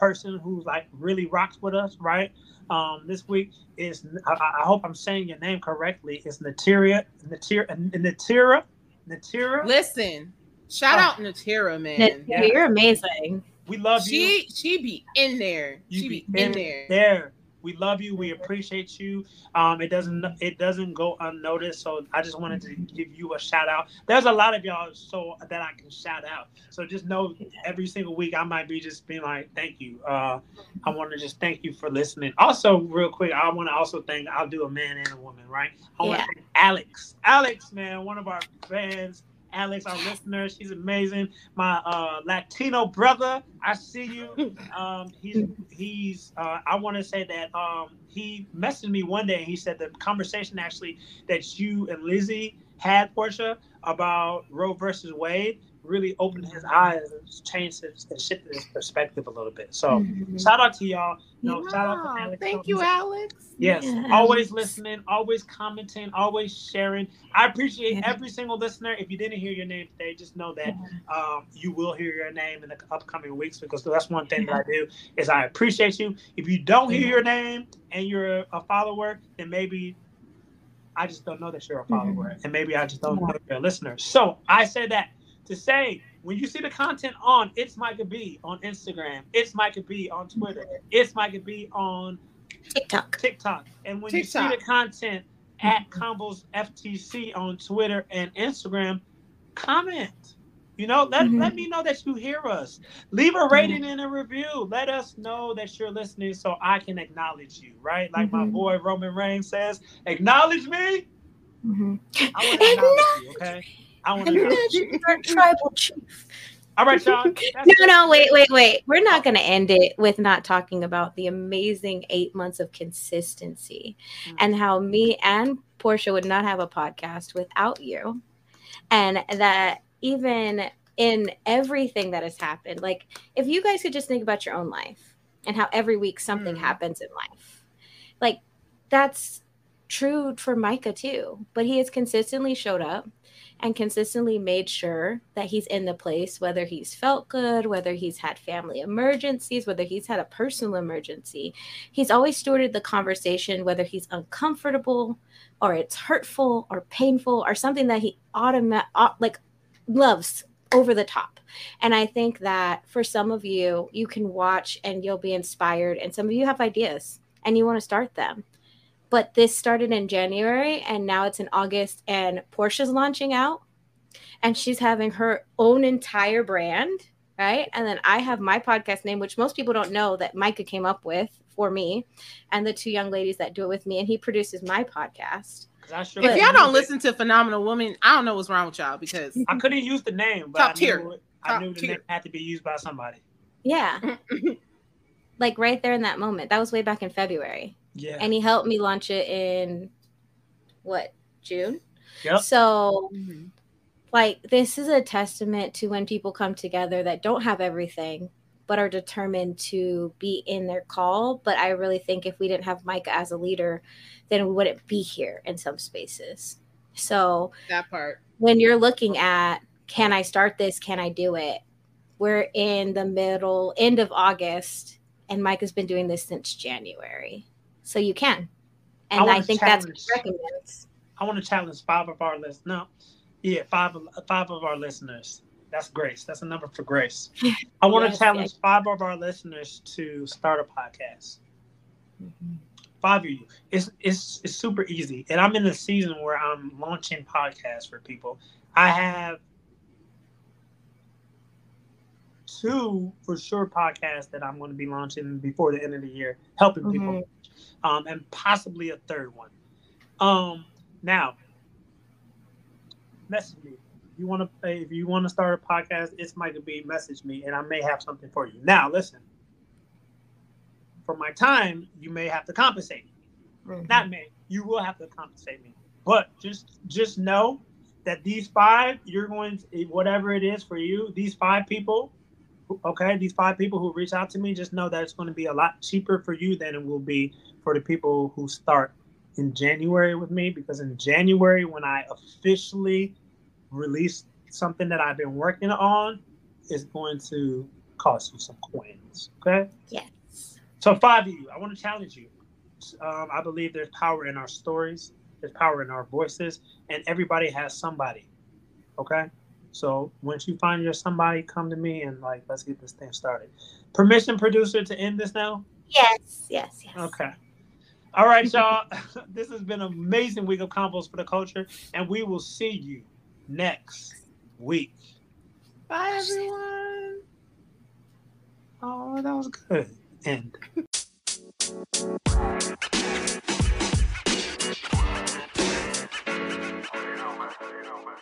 person who's like really rocks with us, right? Um, this week is I, I hope I'm saying your name correctly. It's Natira, Natira, Natira, Natira. Listen, shout Oh. out Natira, man. Yeah. You're amazing. We love you. She she be in there. You she be be in in there. there. We love you. We appreciate you. Um, it doesn't it doesn't go unnoticed. So I just wanted to give you a shout out. There's a lot of y'all so that I can shout out. So just know every single week I might be just being like, thank you. Uh, I want to just thank you for listening. Also, real quick, I want to also thank. I'll do a man and a woman, right? I want to Yeah. thank Alex. Alex, man, one of our fans. Alex, our listener, she's amazing. My uh, Latino brother, I see you. Um, he's he's. Uh, I want to say that um, he messaged me one day. and He said the conversation actually that you and Lizzy had Portia about Roe versus Wade really opened his eyes and changed his and shifted his perspective a little bit. So Mm-hmm. shout out to y'all. You know, Yeah, shout out to Alex. Thank you, Alex. Yes, Yes. always listening, always commenting, always sharing. I appreciate Yeah. every single listener. If you didn't hear your name today, just know that um, you will hear your name in the upcoming weeks because that's one thing that I do is I appreciate you. If you don't hear Yeah. your name and you're a follower, then maybe I just don't know that you're a follower, and maybe I just don't know you're a listener. So I say that to say when you see the content on it's Micah B on Instagram, it's Micah B on Twitter, it's Micah B on TikTok. TikTok. And when you see the content at Convos FTC on Twitter and Instagram, comment. You know, let, Mhm. let me know that you hear us. Leave a rating and a review. Let us know that you're listening so I can acknowledge you, right? Like my Mhm. boy Roman Reigns says, acknowledge me. Mhm. I want to acknowledge you, okay? I want to acknowledge you. Our tribal chief. All right, y'all. No, no, wait, wait, wait. We're not going to end it with not talking about the amazing eight months of consistency Mm. and how me and Portia would not have a podcast without you. And that even in everything that has happened, like if you guys could just think about your own life and how every week something Mm. happens in life, like that's true for Micah too. But he has consistently showed up and consistently made sure that he's in the place, whether he's felt good, whether he's had family emergencies, whether he's had a personal emergency. He's always stewarded the conversation, whether he's uncomfortable or it's hurtful or painful or something that he automatic like loves over the top. And I think that for some of you, you can watch and you'll be inspired, and some of you have ideas and you want to start them but this started in January and now it's in August and Portia's launching out and she's having her own entire brand, right? And then I have my podcast name which most people don't know that Micah came up with for me and the two young ladies that do it with me and he produces my podcast. Sure If y'all don't listen to Phenomenal Woman, I don't know what's wrong with y'all because I couldn't use the name, but Top I tier. knew, it- I Top knew the tier. name had to be used by somebody. Yeah. like right there in that moment. That was way back in February. Yeah. And he helped me launch it in what, June? Yep. So like this is a testament to when people come together that don't have everything but are determined to be in their call but i really think if we didn't have micah as a leader then we wouldn't be here in some spaces so that part. when you're looking at can i start this can i do it we're in the middle end of august and micah's been doing this since january so you can and wanna i, think that's what recommends I want to challenge five of our listeners. No, yeah, five of five of our listeners. That's Grace. That's a number for Grace. I want Yes, to challenge five of our listeners to start a podcast. Mm-hmm. Five of you. It's it's it's super easy, and I'm in a season where I'm launching podcasts for people. I have two for sure podcasts that I'm going to be launching before the end of the year, helping people, um, and possibly a third one. Um, now, message me. If you want to, if you want to start a podcast, it's Micah B. Message me, and I may have something for you. Now, listen. For my time, you may have to compensate. me. Not me. You will have to compensate me. But just just know that these five, you're going to whatever it is for you. These five people, okay, these five people who reach out to me, just know that it's going to be a lot cheaper for you than it will be for the people who start in January with me. Because in January, when I officially release something that I've been working on, it's going to cost you some coins. Okay. yes So five of you, I want to challenge you. Um, I believe there's power in our stories. There's power in our voices, and everybody has somebody. Okay, so once you find your somebody, come to me and like let's get this thing started. Permission, producer, to end this now. yes yes yes Okay. All right, y'all. this has been an amazing week of convos for the culture, and we will see you next week. Bye, everyone. Oh, that was good. End. You know, man. You know, man.